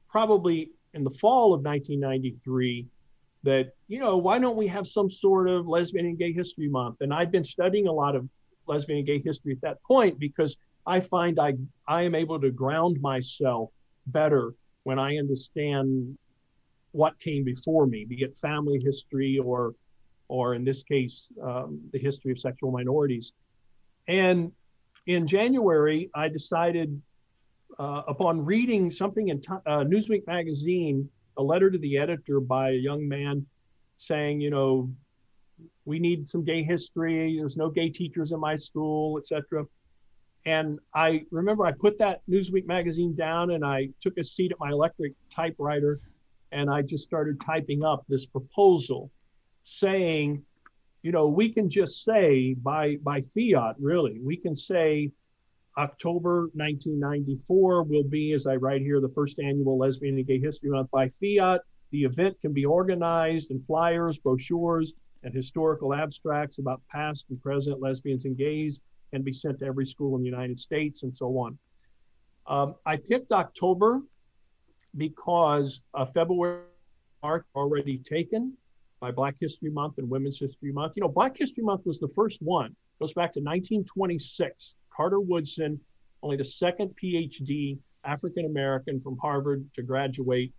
probably in the fall of 1993 that you know why don't we have some sort of lesbian and gay history month and i'd been studying a lot of lesbian and gay history at that point because i find i i am able to ground myself better when i understand what came before me be it family history or or in this case um, the history of sexual minorities and in january i decided uh, upon reading something in uh, Newsweek magazine, a letter to the editor by a young man saying, you know, we need some gay history. There's no gay teachers in my school, etc. And I remember I put that Newsweek magazine down and I took a seat at my electric typewriter and I just started typing up this proposal saying, you know, we can just say by by fiat, really, we can say October 1994 will be, as I write here, the first annual Lesbian and Gay History Month by fiat. The event can be organized in flyers, brochures, and historical abstracts about past and present lesbians and gays can be sent to every school in the United States and so on. Um, I picked October because uh, February are already taken by Black History Month and Women's History Month. You know, Black History Month was the first one. It goes back to 1926. Carter Woodson, only the second PhD African American from Harvard to graduate,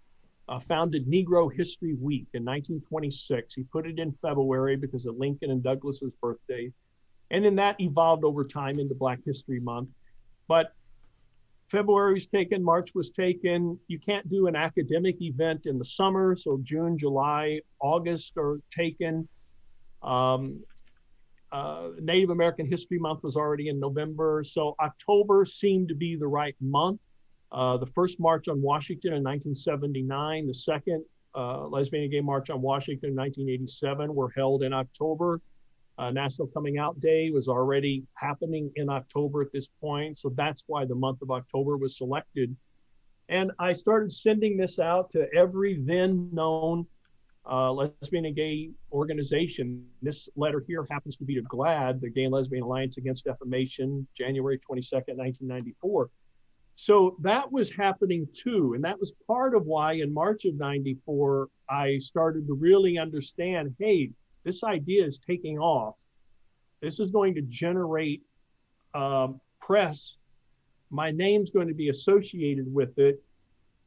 uh, founded Negro History Week in 1926. He put it in February because of Lincoln and Douglass's birthday. And then that evolved over time into Black History Month. But February was taken, March was taken. You can't do an academic event in the summer, so June, July, August are taken. Um, uh, Native American History Month was already in November, so October seemed to be the right month. Uh, the first March on Washington in 1979, the second uh, Lesbian and Gay March on Washington in 1987 were held in October. Uh, National Coming Out Day was already happening in October at this point. So that's why the month of October was selected. And I started sending this out to every then known uh, lesbian and gay organization. This letter here happens to be to GLAAD, the Gay and Lesbian Alliance Against Defamation, January 22nd, 1994. So that was happening too. And that was part of why in March of 94, I started to really understand hey, this idea is taking off. This is going to generate um, press. My name's going to be associated with it.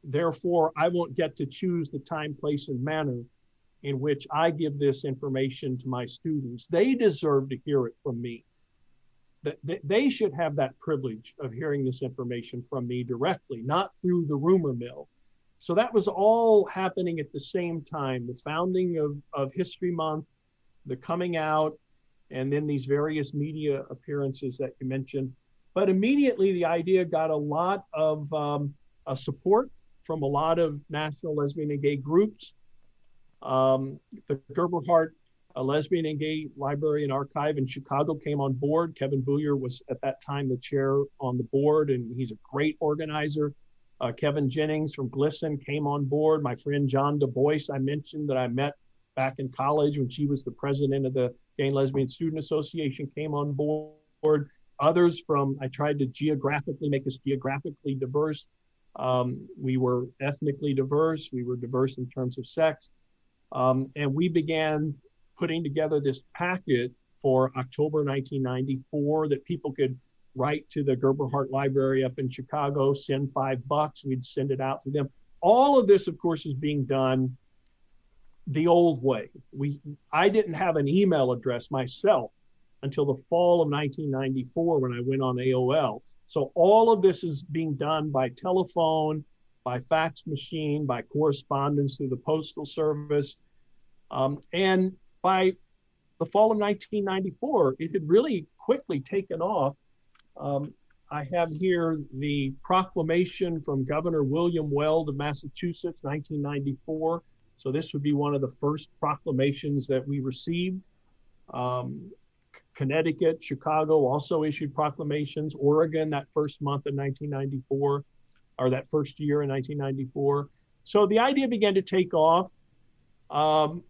Therefore, I won't get to choose the time, place, and manner in which I give this information to my students. They deserve to hear it from me. That they should have that privilege of hearing this information from me directly, not through the rumor mill. So that was all happening at the same time. The founding of, of History Month, the coming out, and then these various media appearances that you mentioned. But immediately, the idea got a lot of um, uh, support from a lot of national lesbian and gay groups. Um, the Gerber Hart a lesbian and gay library and archive in Chicago came on board. Kevin Boyer was at that time the chair on the board, and he's a great organizer. Uh, Kevin Jennings from GLSEN came on board. My friend John Du Bois, I mentioned that I met back in college when she was the president of the Gay and Lesbian Student Association, came on board. Others from, I tried to geographically make us geographically diverse. Um, we were ethnically diverse, we were diverse in terms of sex. Um, and we began putting together this packet for October 1994 that people could write to the Gerberhart Library up in Chicago, send five bucks, we'd send it out to them. All of this, of course, is being done the old way. We, I didn't have an email address myself until the fall of 1994 when I went on AOL. So all of this is being done by telephone, by fax machine, by correspondence through the postal service. Um, and by the fall of 1994, it had really quickly taken off. Um, I have here the proclamation from Governor William Weld of Massachusetts, 1994. So this would be one of the first proclamations that we received. Um, Connecticut, Chicago also issued proclamations. Oregon, that first month in 1994, or that first year in 1994. So the idea began to take off. Um,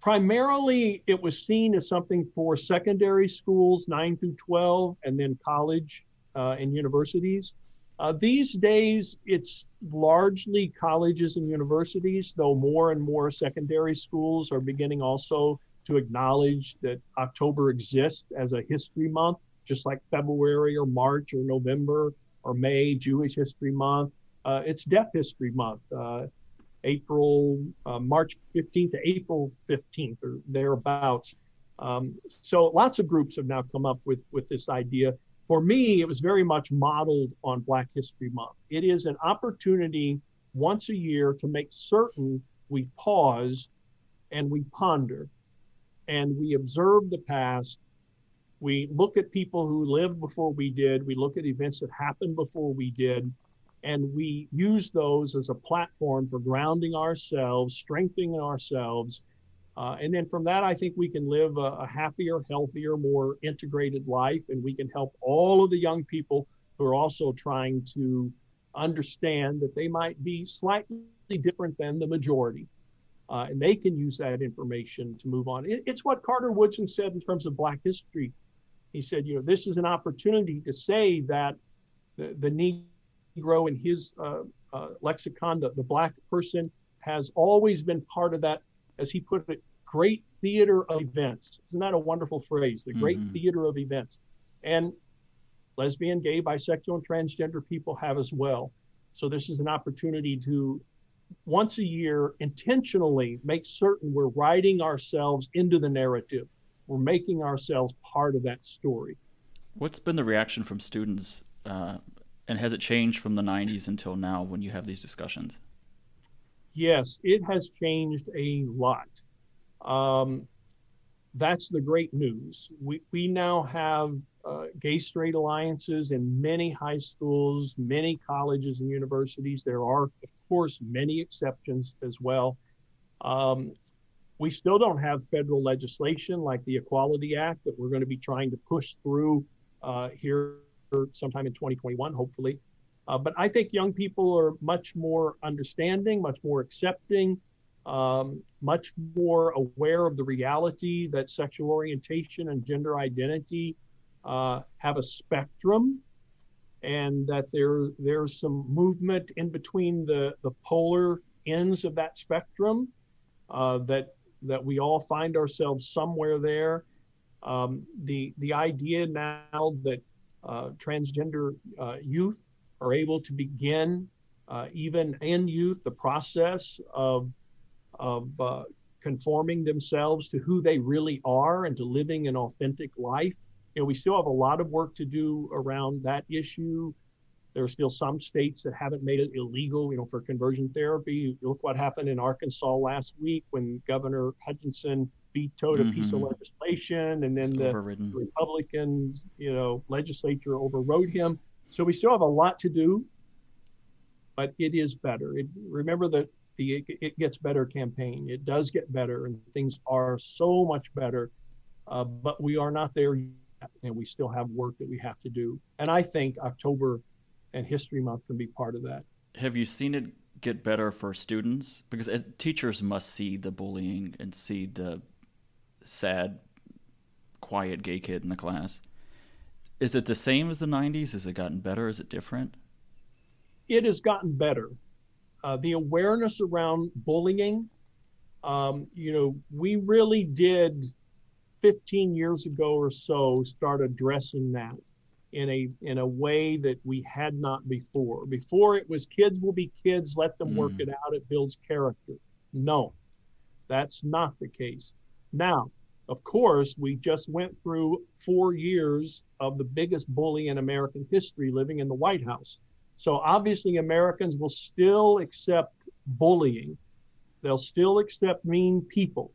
primarily, it was seen as something for secondary schools, 9 through 12, and then college uh, and universities. Uh, these days, it's largely colleges and universities, though more and more secondary schools are beginning also to acknowledge that October exists as a history month, just like February or March or November or May, Jewish History Month. Uh, it's Deaf History Month, uh, April, uh, March 15th to April 15th or thereabouts. Um, so lots of groups have now come up with, with this idea for me, it was very much modeled on Black History Month. It is an opportunity once a year to make certain we pause and we ponder and we observe the past. We look at people who lived before we did, we look at events that happened before we did, and we use those as a platform for grounding ourselves, strengthening ourselves, uh, and then from that, I think we can live a, a, happier, healthier, more integrated life, and we can help all of the young people who are also trying to understand that they might be slightly different than the majority. Uh, and they can use that information to move on. It, it's what Carter Woodson said in terms of Black history. He said, you know, this is an opportunity to say that the, the Negro in his uh, uh, lexicon, the, the black person, has always been part of that, as he put it, great theater of events. Isn't that a wonderful phrase? The great Mhm. theater of events. And lesbian, gay, bisexual, and transgender people have as well. So this is an opportunity to once a year intentionally make certain we're writing ourselves into the narrative. We're making ourselves part of that story. What's been the reaction from students, uh, and has it changed from the '90s until now when you have these discussions? Yes, it has changed a lot. Um, that's the great news. We, we now have uh, gay straight alliances in many high schools, many colleges and universities. There are, of course, many exceptions as well. Um, we still don't have federal legislation like the Equality Act that we're going to be trying to push through uh, here sometime in 2021, hopefully. Uh, but I think young people are much more understanding, much more accepting, um, much more aware of the reality that sexual orientation and gender identity uh, have a spectrum, and that there there's some movement in between the the polar ends of that spectrum. Uh, that that we all find ourselves somewhere there. Um, the the idea now that uh, transgender uh, youth are able to begin, uh, even in youth, the process of, of uh, conforming themselves to who they really are and to living an authentic life. You know, we still have a lot of work to do around that issue. There are still some states that haven't made it illegal, you know, for conversion therapy. Look what happened in Arkansas last week when Governor Hutchinson vetoed a piece of Mhm. legislation, and then It's the overridden. Republican, you know, legislature overrode him. So we still have a lot to do, but it is better. It, remember that the it, gets better campaign. It does get better, and things are so much better. Uh, but we are not there yet, and we still have work that we have to do. And I think October and History Month can be part of that. Have you seen it get better for students? Because uh, teachers must see the bullying and see the sad, quiet gay kid in the class. Is it the same as the 90s? Has it gotten better? Is it different? it has gotten better. Uh, the awareness around bullying, um, you know, we really did 15 years ago or so start addressing that in a in a way that we had not before. Before it was kids will be kids, let them work Mm. it out. It builds character. No, that's not the case. Now, of course, we just went through four years of the biggest bully in American history living in the White House. So obviously, Americans will still accept bullying. They'll still accept mean people.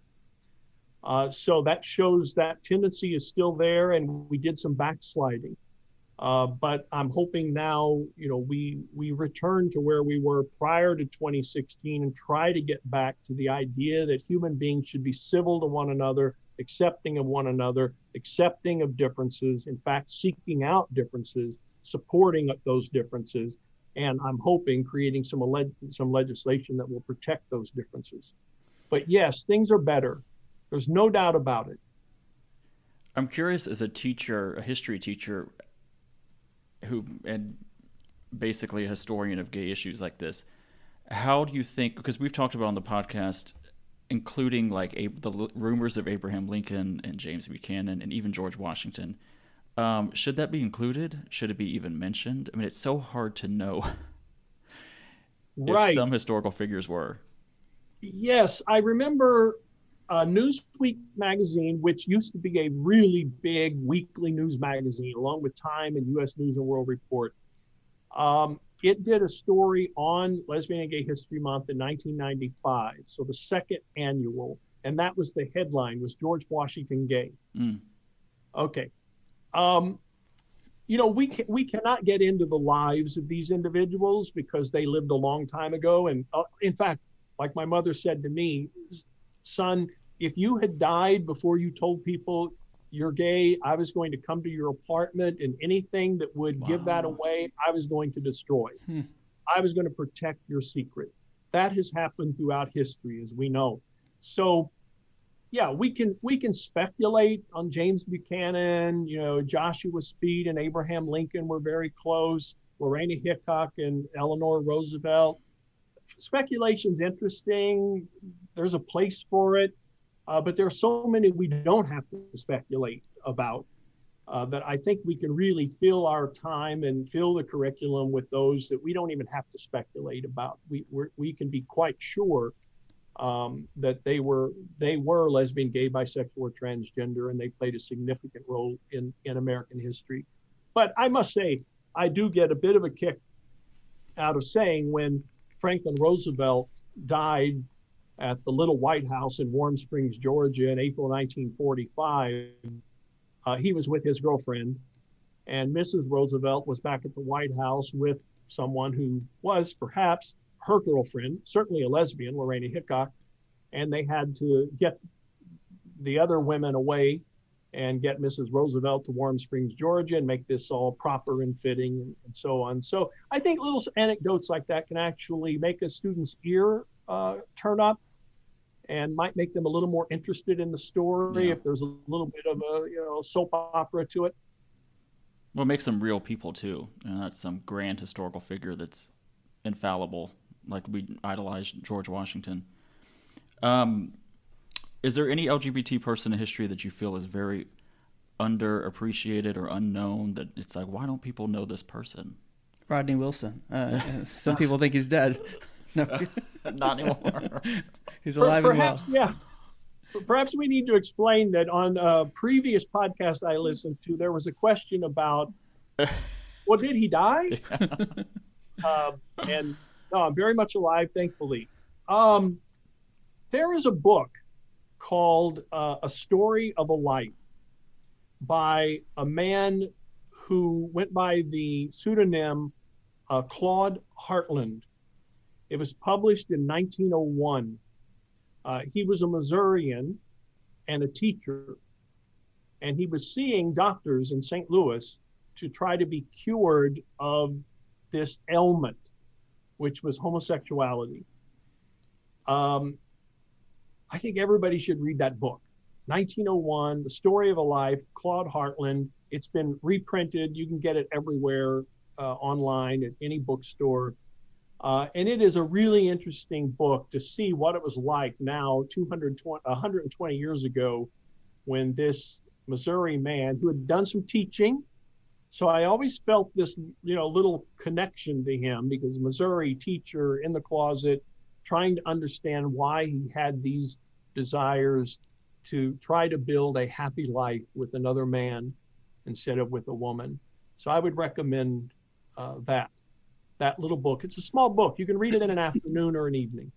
Uh, so that shows that tendency is still there, and we did some backsliding. Uh, but I'm hoping now, you know, we we return to where we were prior to 2016 and try to get back to the idea that human beings should be civil to one another, accepting of one another, accepting of differences. In fact, seeking out differences, supporting those differences, and I'm hoping creating some some legislation that will protect those differences. But yes, things are better. There's no doubt about it. I'm curious as a teacher, a history teacher, who and basically a historian of gay issues like this. How do you think? Because we've talked about on the podcast, including like Ab- the l- rumors of Abraham Lincoln and James Buchanan and even George Washington. Um, should that be included? Should it be even mentioned? I mean, it's so hard to know Right. if some historical figures were. Yes, I remember uh, Newsweek magazine, which used to be a really big weekly news magazine, along with Time and U.S. News and World Report. Um, it did a story on Lesbian and Gay History Month in 1995, so the second annual, and that was the headline: was George Washington gay? Mm. Okay. Um, you know, we can, we cannot get into the lives of these individuals because they lived a long time ago. And uh, in fact, like my mother said to me, son, if you had died before you told people you're gay, I was going to come to your apartment and anything that would give that away, I was going to destroy. Hmm. I was going to protect your secret. That has happened throughout history, as we know. So yeah, we can we can speculate on James Buchanan. You know, Joshua Speed and Abraham Lincoln were very close. Lorena Hickok and Eleanor Roosevelt. Speculation's interesting. There's a place for it, uh, but there are so many we don't have to speculate about. Uh, that I think we can really fill our time and fill the curriculum with those that we don't even have to speculate about. We we can be quite sure um, that they were they were lesbian, gay, bisexual, or transgender, and they played a significant role in in American history. But I must say, I do get a bit of a kick out of saying when Franklin Roosevelt died at the Little White House in Warm Springs, Georgia, in April 1945. Uh, he was with his girlfriend, and Mrs. Roosevelt was back at the White House with someone who was perhaps her girlfriend, certainly a lesbian, Lorena Hickok, and they had to get the other women away and get Mrs. Roosevelt to Warm Springs, Georgia, and make this all proper and fitting and, and so on. So I think little anecdotes like that can actually make a student's ear uh, turn up and might make them a little more interested in the story Yeah. if there's a little bit of a you know soap opera to it. Well, it makes them real people too. and know, that's some grand historical figure that's infallible, like we idolize George Washington. Um, is there any LGBT person in history that you feel is very underappreciated or unknown? That it's like, why don't people know this person? Rodney Wilson. Uh, some people think he's dead. No, Not anymore. he's Per- alive and well. yeah. Perhaps we need to explain that on a previous podcast I listened to, there was a question about, well, did he die? um, and no, I'm very much alive, thankfully. Um, there is a book called uh, A Story of a Life by a man who went by the pseudonym uh, Claude Hartland. It was published in 1901. Uh, he was a Missourian and a teacher, and he was seeing doctors in St. Louis to try to be cured of this ailment, which was homosexuality. Um, I think everybody should read that book. 1901, The Story of a Life, Claude Hartland. It's been reprinted. You can get it everywhere uh, online at any bookstore. Uh, and it is a really interesting book to see what it was like now, 220, 120 years ago, when this Missouri man who had done some teaching. So I always felt this, you know, little connection to him because Missouri teacher in the closet, trying to understand why he had these desires to try to build a happy life with another man instead of with a woman. So I would recommend uh, that that little book. It's a small book. You can read it in an afternoon or an evening.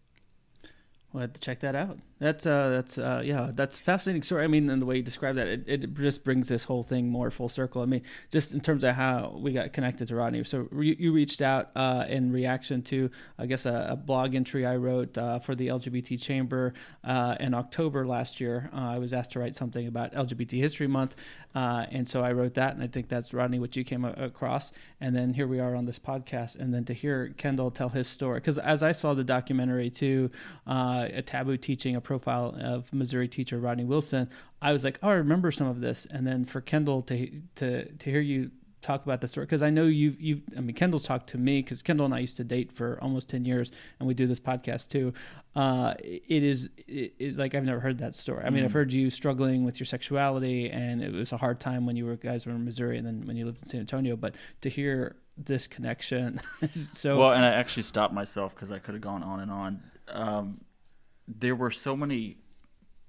We'll have to check that out. That's uh, that's uh, yeah, that's fascinating story. I mean, and the way you describe that, it, it just brings this whole thing more full circle. I mean, just in terms of how we got connected to Rodney. So you, you reached out uh, in reaction to, I guess, a, a blog entry I wrote uh, for the LGBT Chamber uh, in October last year. Uh, I was asked to write something about LGBT History Month, and so I wrote that, and I think that's Rodney what you came a- across. And then here we are on this podcast, and then to hear Kendall tell his story, because as I saw the documentary too, a taboo teaching, a profile of Missouri teacher Rodney Wilson, I was like, oh, I remember some of this. And then for Kendall to to to hear you talk about the story, because I know you you I mean Kendall's talked to me because Kendall and I used to date for almost ten years, and we do this podcast too. Uh, it is it, it's like I've never heard that story. I mean, I've heard you struggling with your sexuality, and it was a hard time when you were guys were in Missouri, and then when you lived in San Antonio. But to hear this connection, is so Well, and I actually stopped myself because I could have gone on and on. Um, there were so many.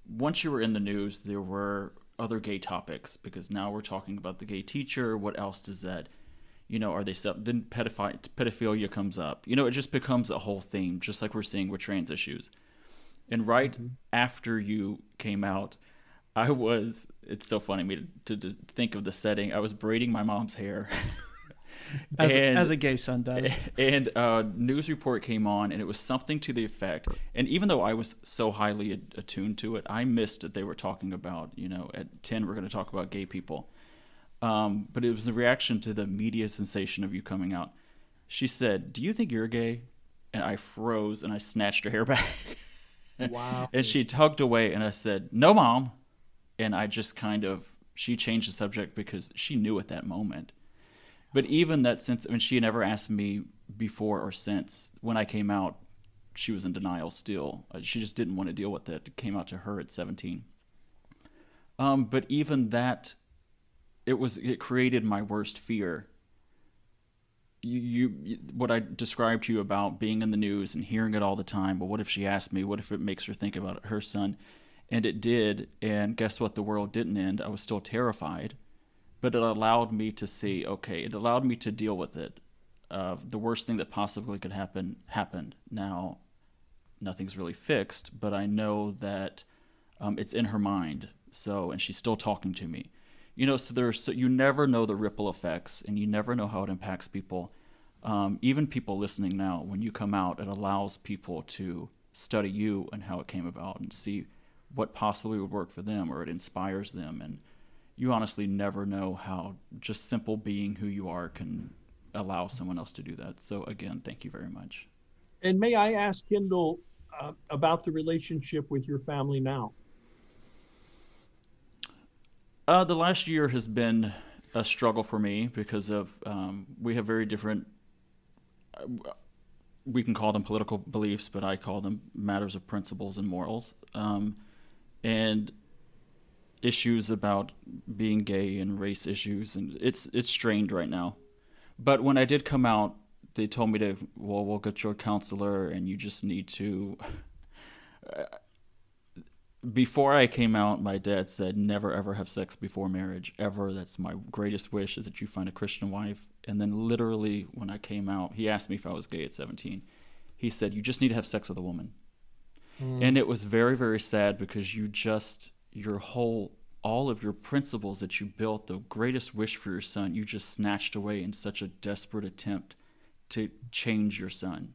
Once you were in the news, there were other gay topics because now we're talking about the gay teacher. What else does that? You know, are they sub? Then pedophi- pedophilia comes up. You know, it just becomes a whole theme, just like we're seeing with trans issues. And right mm-hmm. after you came out, I was. It's so funny me to, to, to think of the setting. I was braiding my mom's hair. as, And- as a gay son does. and a news report came on, and it was something to the effect. And even though I was so highly at- attuned to it, I missed that they were talking about, you know, at 10, we're going to talk about gay people. Um, but it was a reaction to the media sensation of you coming out. She said, Do you think you're gay? And I froze and I snatched her hair back. Wow. and she tugged away, and I said, "No, mom," and I just kind of she changed the subject because she knew at that moment. But even that since I mean, she never asked me before or since when I came out, she was in denial still. Uh, She just didn't want to deal with it. It came out to her at 17. Um, but even that, it was it created my worst fear. You, you- what I described to you about being in the news and hearing it all the time. But what if she asked me? What if it makes her think about her son? And it did. And guess what? The world didn't end. I was still terrified, but it allowed me to see. Okay, it allowed me to deal with it. Uh, the worst thing that possibly could happen happened. Now, nothing's really fixed, but I know that um, it's in her mind. So, and she's still talking to me. You know, so there's so you never know the ripple effects, and you never know how it impacts people. Um, even people listening now, when you come out, it allows people to study you and how it came about, and see what possibly would work for them, or it inspires them. And you honestly never know how just simple being who you are can allow someone else to do that. So again, thank you very much. And may I ask Kendall uh, about the relationship with your family now? Uh, the last year has been a struggle for me because of um, we have very different. uh, We can call them political beliefs, but I call them matters of principles and morals, um, and issues about being gay and race issues, and it's it's strained right now. But when I did come out, they told me to well, we'll get your counselor, and you just need to before I came out, my dad said, never ever have sex before marriage, ever. That's my greatest wish is that you find a Christian wife. And then, literally, when I came out, he asked me if I was gay at 17. He said, You just need to have sex with a woman. Hmm. And it was very, very sad because you just, your whole, all of your principles that you built, the greatest wish for your son, you just snatched away in such a desperate attempt to change your son.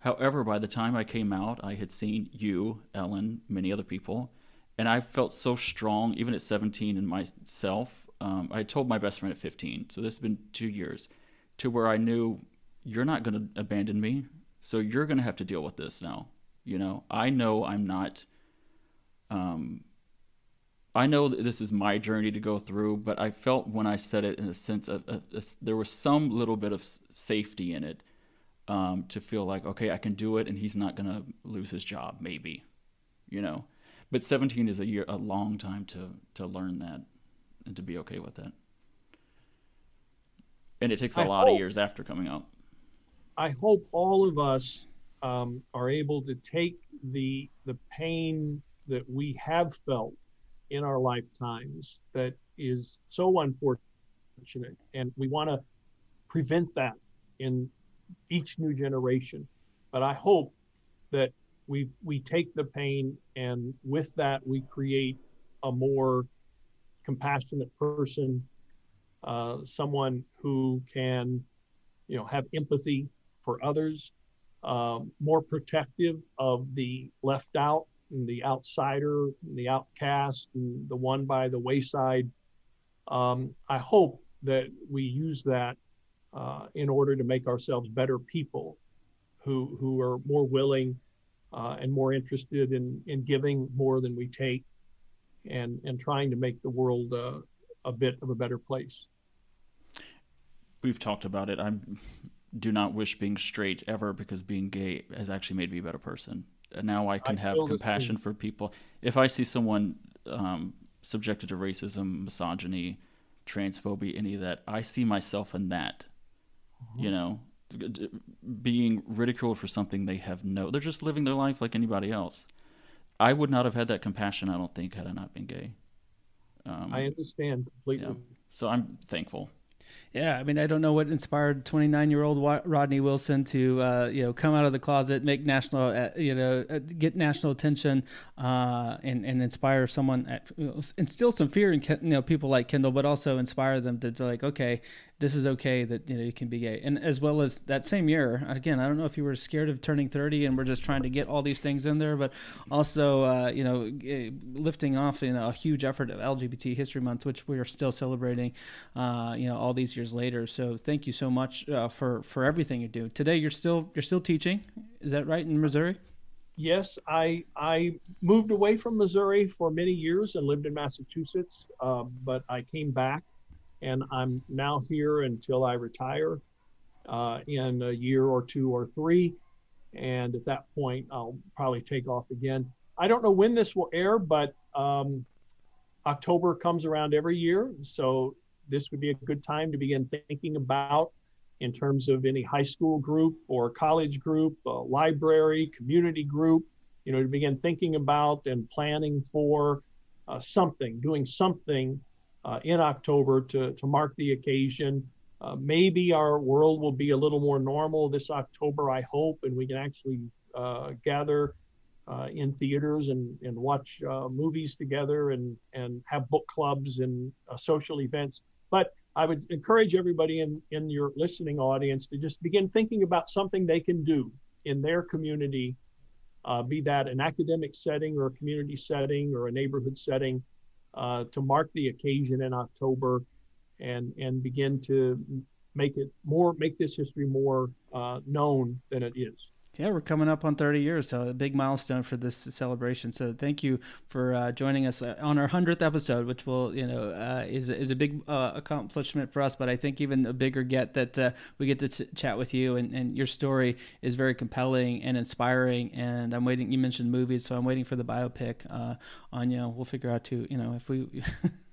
However, by the time I came out, I had seen you, Ellen, many other people, and I felt so strong, even at 17, in myself. Um, I told my best friend at 15, so this has been two years, to where I knew you're not going to abandon me, so you're going to have to deal with this now. You know, I know I'm not. Um, I know that this is my journey to go through, but I felt when I said it in a sense of, of, of there was some little bit of safety in it um, to feel like okay i can do it and he's not going to lose his job maybe you know? But 17 is a year a long time to to learn that and to be okay with that. And it takes a I lot of years after coming out. I hope all of us um, are able to take the the pain that we have felt in our lifetimes that is so unfortunate, and we want to prevent that in each new generation. But I hope that we we take the pain and with that we create a more compassionate person, uh, someone who can, you know, have empathy for others, um, more protective of the left out and the outsider, and the outcast, and the one by the wayside. Um, I hope that we use that uh, in order to make ourselves better people who who are more willing uh, and more interested in in giving more than we take, and and trying to make the world uh, a bit of a better place. we've talked about it i do not wish being straight ever because being gay has actually made me a better person now i can I have compassion for people. If i see someone um, subjected to racism misogyny transphobia any of that i see myself in that you know? Being ridiculed for something they have no they're just living their life like anybody else. I would not have had that compassion i don't think had i not been gay. Um, I understand completely. yeah. so i'm thankful Yeah, I mean, I don't know what inspired 29 year old Rodney Wilson to, uh, you know, come out of the closet, make national, uh, you know, uh, get national attention, uh, and and inspire someone, at, you know, instill some fear in you know people like Kendall, but also inspire them to, to like, okay, this is okay that you know you can be gay, and as well as that same year, again, I don't know if you were scared of turning 30 and we're just trying to get all these things in there, but also, uh, you know, lifting off you know a huge effort of LGBT History Month, which we are still celebrating, uh, you know, all these years later. So thank you so much uh, for for everything you do. Today, you're still you're still teaching. Is that right in Missouri? yes, I I moved away from Missouri for many years and lived in Massachusetts, uh, but I came back, and I'm now here until I retire uh, in a year or two or three, and at that point I'll probably take off again. I don't know when this will air, but um, October comes around every year, so this would be a good time to begin thinking about in terms of any high school group or college group, uh, library, community group, you know, to begin thinking about and planning for uh, something, doing something uh, in October to, to mark the occasion. Uh, maybe our world will be a little more normal this October, I hope, and we can actually uh, gather in theaters and, and watch movies together and, and have book clubs and social events. But I would encourage everybody in, in your listening audience to just begin thinking about something they can do in their community, uh, be that an academic setting or a community setting or a neighborhood setting, uh, to mark the occasion in October and, and begin to make it more, make this history more uh, known than it is. Yeah, we're coming up on 30 years, so a big milestone for this celebration. So thank you for uh, joining us uh, on our 100th episode, which will, you know, uh, is is a big uh, accomplishment for us. But I think even a bigger get that uh, we get to ch- chat with you, and, and your story is very compelling and inspiring. And I'm waiting. You mentioned movies, so I'm waiting for the biopic on you. We'll figure out too, you know, if we.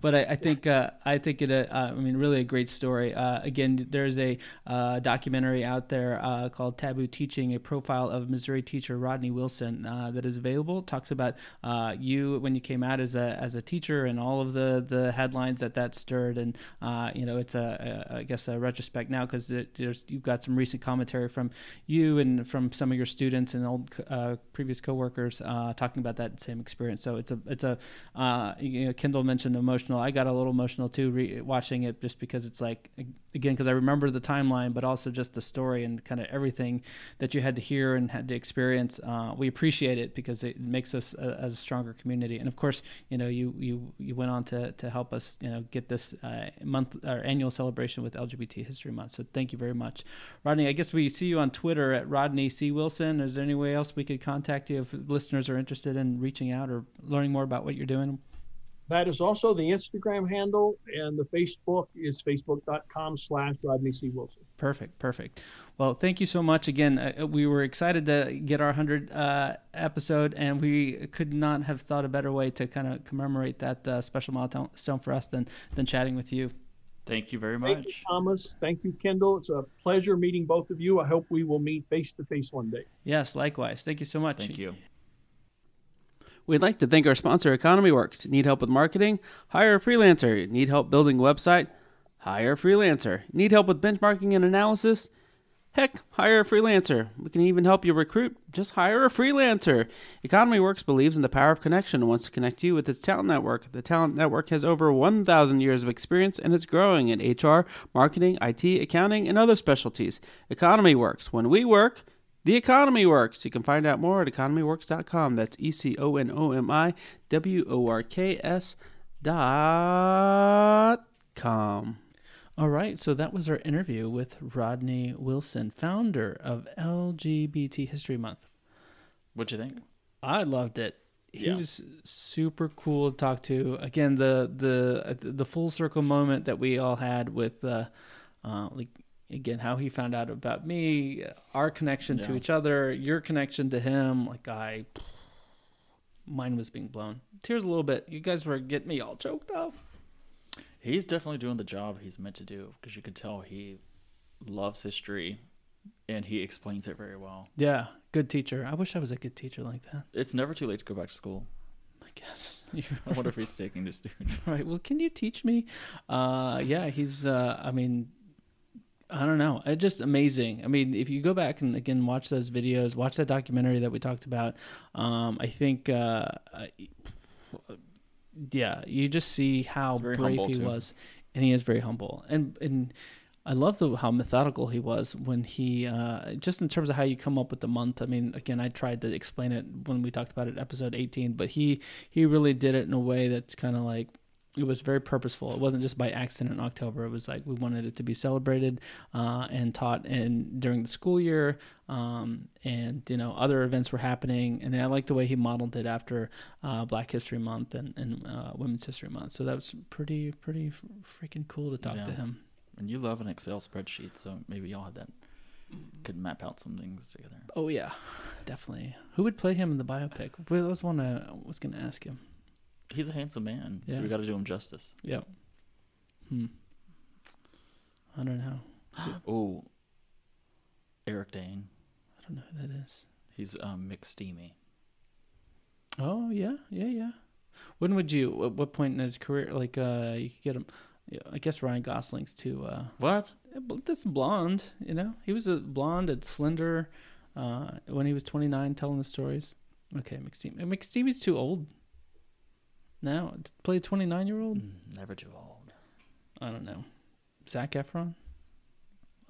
but I, I think uh, I think it. Uh, I mean, really a great story. Uh, again, there's a uh, documentary out there uh, called "Taboo Teaching: A Profile of Missouri Teacher Rodney Wilson" uh, that is available. It talks about you when you came out as a as a teacher and all of the the headlines that that stirred. And you know, it's a, a I guess a retrospect now because there's you've got some recent commentary from you and from some of your students and old previous coworkers talking about that same experience. So it's a it's a you know, Kendall mentioned emotional. I got a little emotional too re- watching it just because it's like again because I remember the timeline, but also just the story and kind of everything that you had to hear and had to experience. Uh, we appreciate it because it makes us as a stronger community. And of course, you know, you you you went on to to help us, you know, get this uh, month our annual celebration with LGBT History Month. So thank you very much, Rodney. I guess we see you on Twitter at Rodney C Wilson. Is there any way else we could contact you if listeners are interested in reaching out or learning more about what you're doing? That is also the Instagram handle, and the Facebook is facebook.com slash Rodney C. Wilson. Perfect, perfect. Well, thank you so much again. Uh, we were excited to get our 100 uh, episode, and we could not have thought a better way to kind of commemorate that uh, special milestone for us than, than chatting with you. Thank you very much. Thank you, Thomas. Thank you, Kendall. It's a pleasure meeting both of you. I hope we will meet face to face one day. Yes, likewise. Thank you so much. Thank you. We'd like to thank our sponsor, Economy Works. Need help with marketing? Hire a freelancer. Need help building a website? Hire a freelancer. Need help with benchmarking and analysis? Heck, hire a freelancer. We can even help you recruit. Just hire a freelancer. Economy Works believes in the power of connection and wants to connect you with its talent network. The talent network has over 1,000 years of experience and it's growing in HR, marketing, IT, accounting, and other specialties. Economy Works. When we work, the Economy Works. You can find out more at economyworks.com. That's E C O N O M I W O R K S dot com. All right, so that was our interview with Rodney Wilson, founder of LGBT History Month. What'd you think? I loved it. He yeah. was super cool to talk to. Again, the the the full circle moment that we all had with uh, uh, like again how he found out about me our connection yeah. to each other your connection to him like i mine was being blown. Tears a little bit. You guys were getting me all choked up. He's definitely doing the job he's meant to do because you can tell he loves history and he explains it very well. Yeah good teacher. I wish i was a good teacher like that. It's never too late to go back to school. I guess. I wonder if he's taking the students. Right well can you teach me? Uh yeah he's uh i mean I don't know. It's just amazing. I mean, if you go back and again watch those videos, watch that documentary that we talked about, um, I think, uh, yeah, you just see how brave he too. was, and he is very humble. And and I love the how methodical he was when he uh, just in terms of how you come up with the month. I mean, again, I tried to explain it when we talked about it, episode eighteen, but he he really did it in a way that's kind of like it was very purposeful. It wasn't just by accident in October. It was like we wanted it to be celebrated uh, and taught in during the school year. Um, and you know other events were happening, and I like the way he modeled it after uh, Black History Month and, and uh, Women's History Month. So that was pretty pretty freaking cool to talk Yeah. to him. And you love an Excel spreadsheet, so maybe y'all had that could map out some things together. Oh yeah, definitely. Who would play him in the biopic? Well, that was one I was going to ask him. He's a handsome man, so Yeah. we got to do him justice. Yep. Hmm. I don't know. Oh, Eric Dane. I don't know who that is. He's um, McSteamy. Oh yeah, yeah, yeah. When would you? At what point in his career? Like, uh, you could get him. Yeah, I guess Ryan Gosling's too. Uh, What? that's blonde. You know, he was a blonde and slender uh, when he was 29, telling the stories. Okay, McSteamy. McSteamy's too old. Now play a 29 year old. Mm, never too old. I don't know. Zac Efron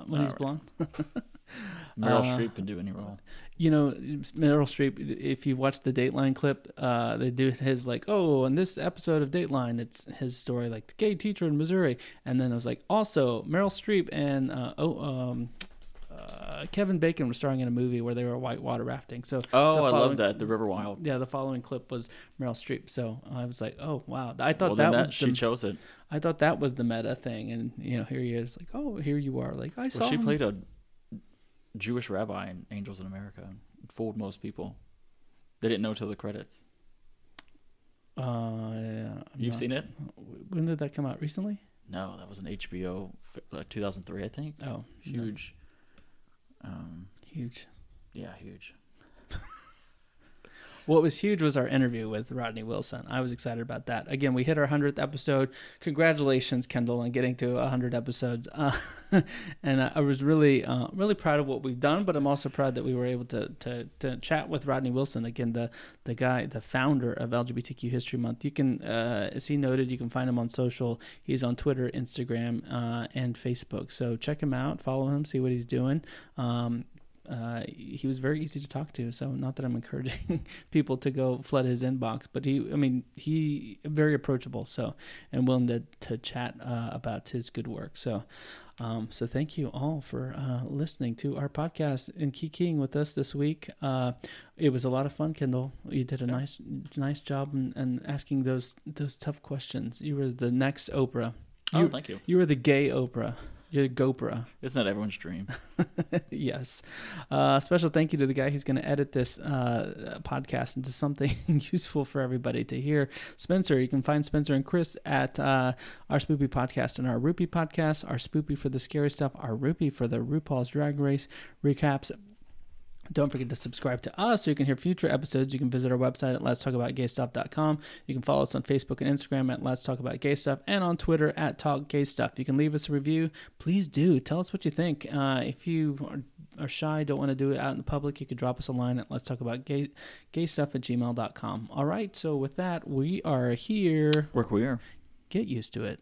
when he's blonde. Meryl Uh, Streep can do any role. You know, Meryl Streep. If you watch the Dateline clip, uh, they do his like, oh, in this episode of Dateline, it's his story, like the gay teacher in Missouri, and then it was like, also Meryl Streep and uh, oh, um, uh, Kevin Bacon was starring in a movie where they were whitewater rafting. So Oh, I love that. The River Wild. yeah, the following clip was Meryl Streep. So I was like, oh wow, I thought well, that then was she the, chose it. I thought that was the meta thing, and you know, here he is, like, oh, here you are, like I saw. She him. played a Jewish rabbi in Angels in America. Fooled most people. They didn't know till the credits. Uh, yeah, I'm You've not- seen it? When did that come out? Recently? No, that was an HBO, like 2003, I think. Oh, no. Huge. Um, huge. yeah, huge. What was huge was our interview with Rodney Wilson. I was excited about that. Again, we hit our hundredth episode. Congratulations, Kendall, on getting to hundred episodes. Uh, and I was really, uh, really proud of what we've done. But I'm also proud that we were able to to, to chat with Rodney Wilson again, the the guy, the founder of LGBTQ History Month. You can, uh, as he noted, you can find him on social. He's on Twitter, Instagram, uh, and Facebook. So check him out, follow him, see what he's doing. Um, uh, he was very easy to talk to. So not that I'm encouraging people to go flood his inbox, but he, I mean, he very approachable. So and willing to to chat uh, about his good work. So. Um, so thank you all for uh, listening to our podcast and keying with us this week. Uh, it was a lot of fun, Kendall. You did a nice, nice job in, in asking those those tough questions. You were the next Oprah. Oh, thank you. you were the gay Oprah. GoPro. Isn't that everyone's dream? yes. Uh, special thank you to the guy who's going to edit this uh, podcast into something useful for everybody to hear. Spencer, you can find Spencer and Chris at uh, our Spoopy podcast and our Rupee podcast, our Spoopy for the scary stuff, our Rupee for the RuPaul's Drag Race recaps. Don't forget to subscribe to us so you can hear future episodes. You can visit our website at let's talk about gay stuff.com. You can follow us on Facebook and Instagram at let's talk about gay stuff and on Twitter at talk gay stuff. You can leave us a review. Please do. Tell us what you think. Uh, if you are, are shy, don't want to do it out in the public, you can drop us a line at let's talk about gay, gay stuff at gmail.com. All right. So with that, we are here. We're queer. Get used to it.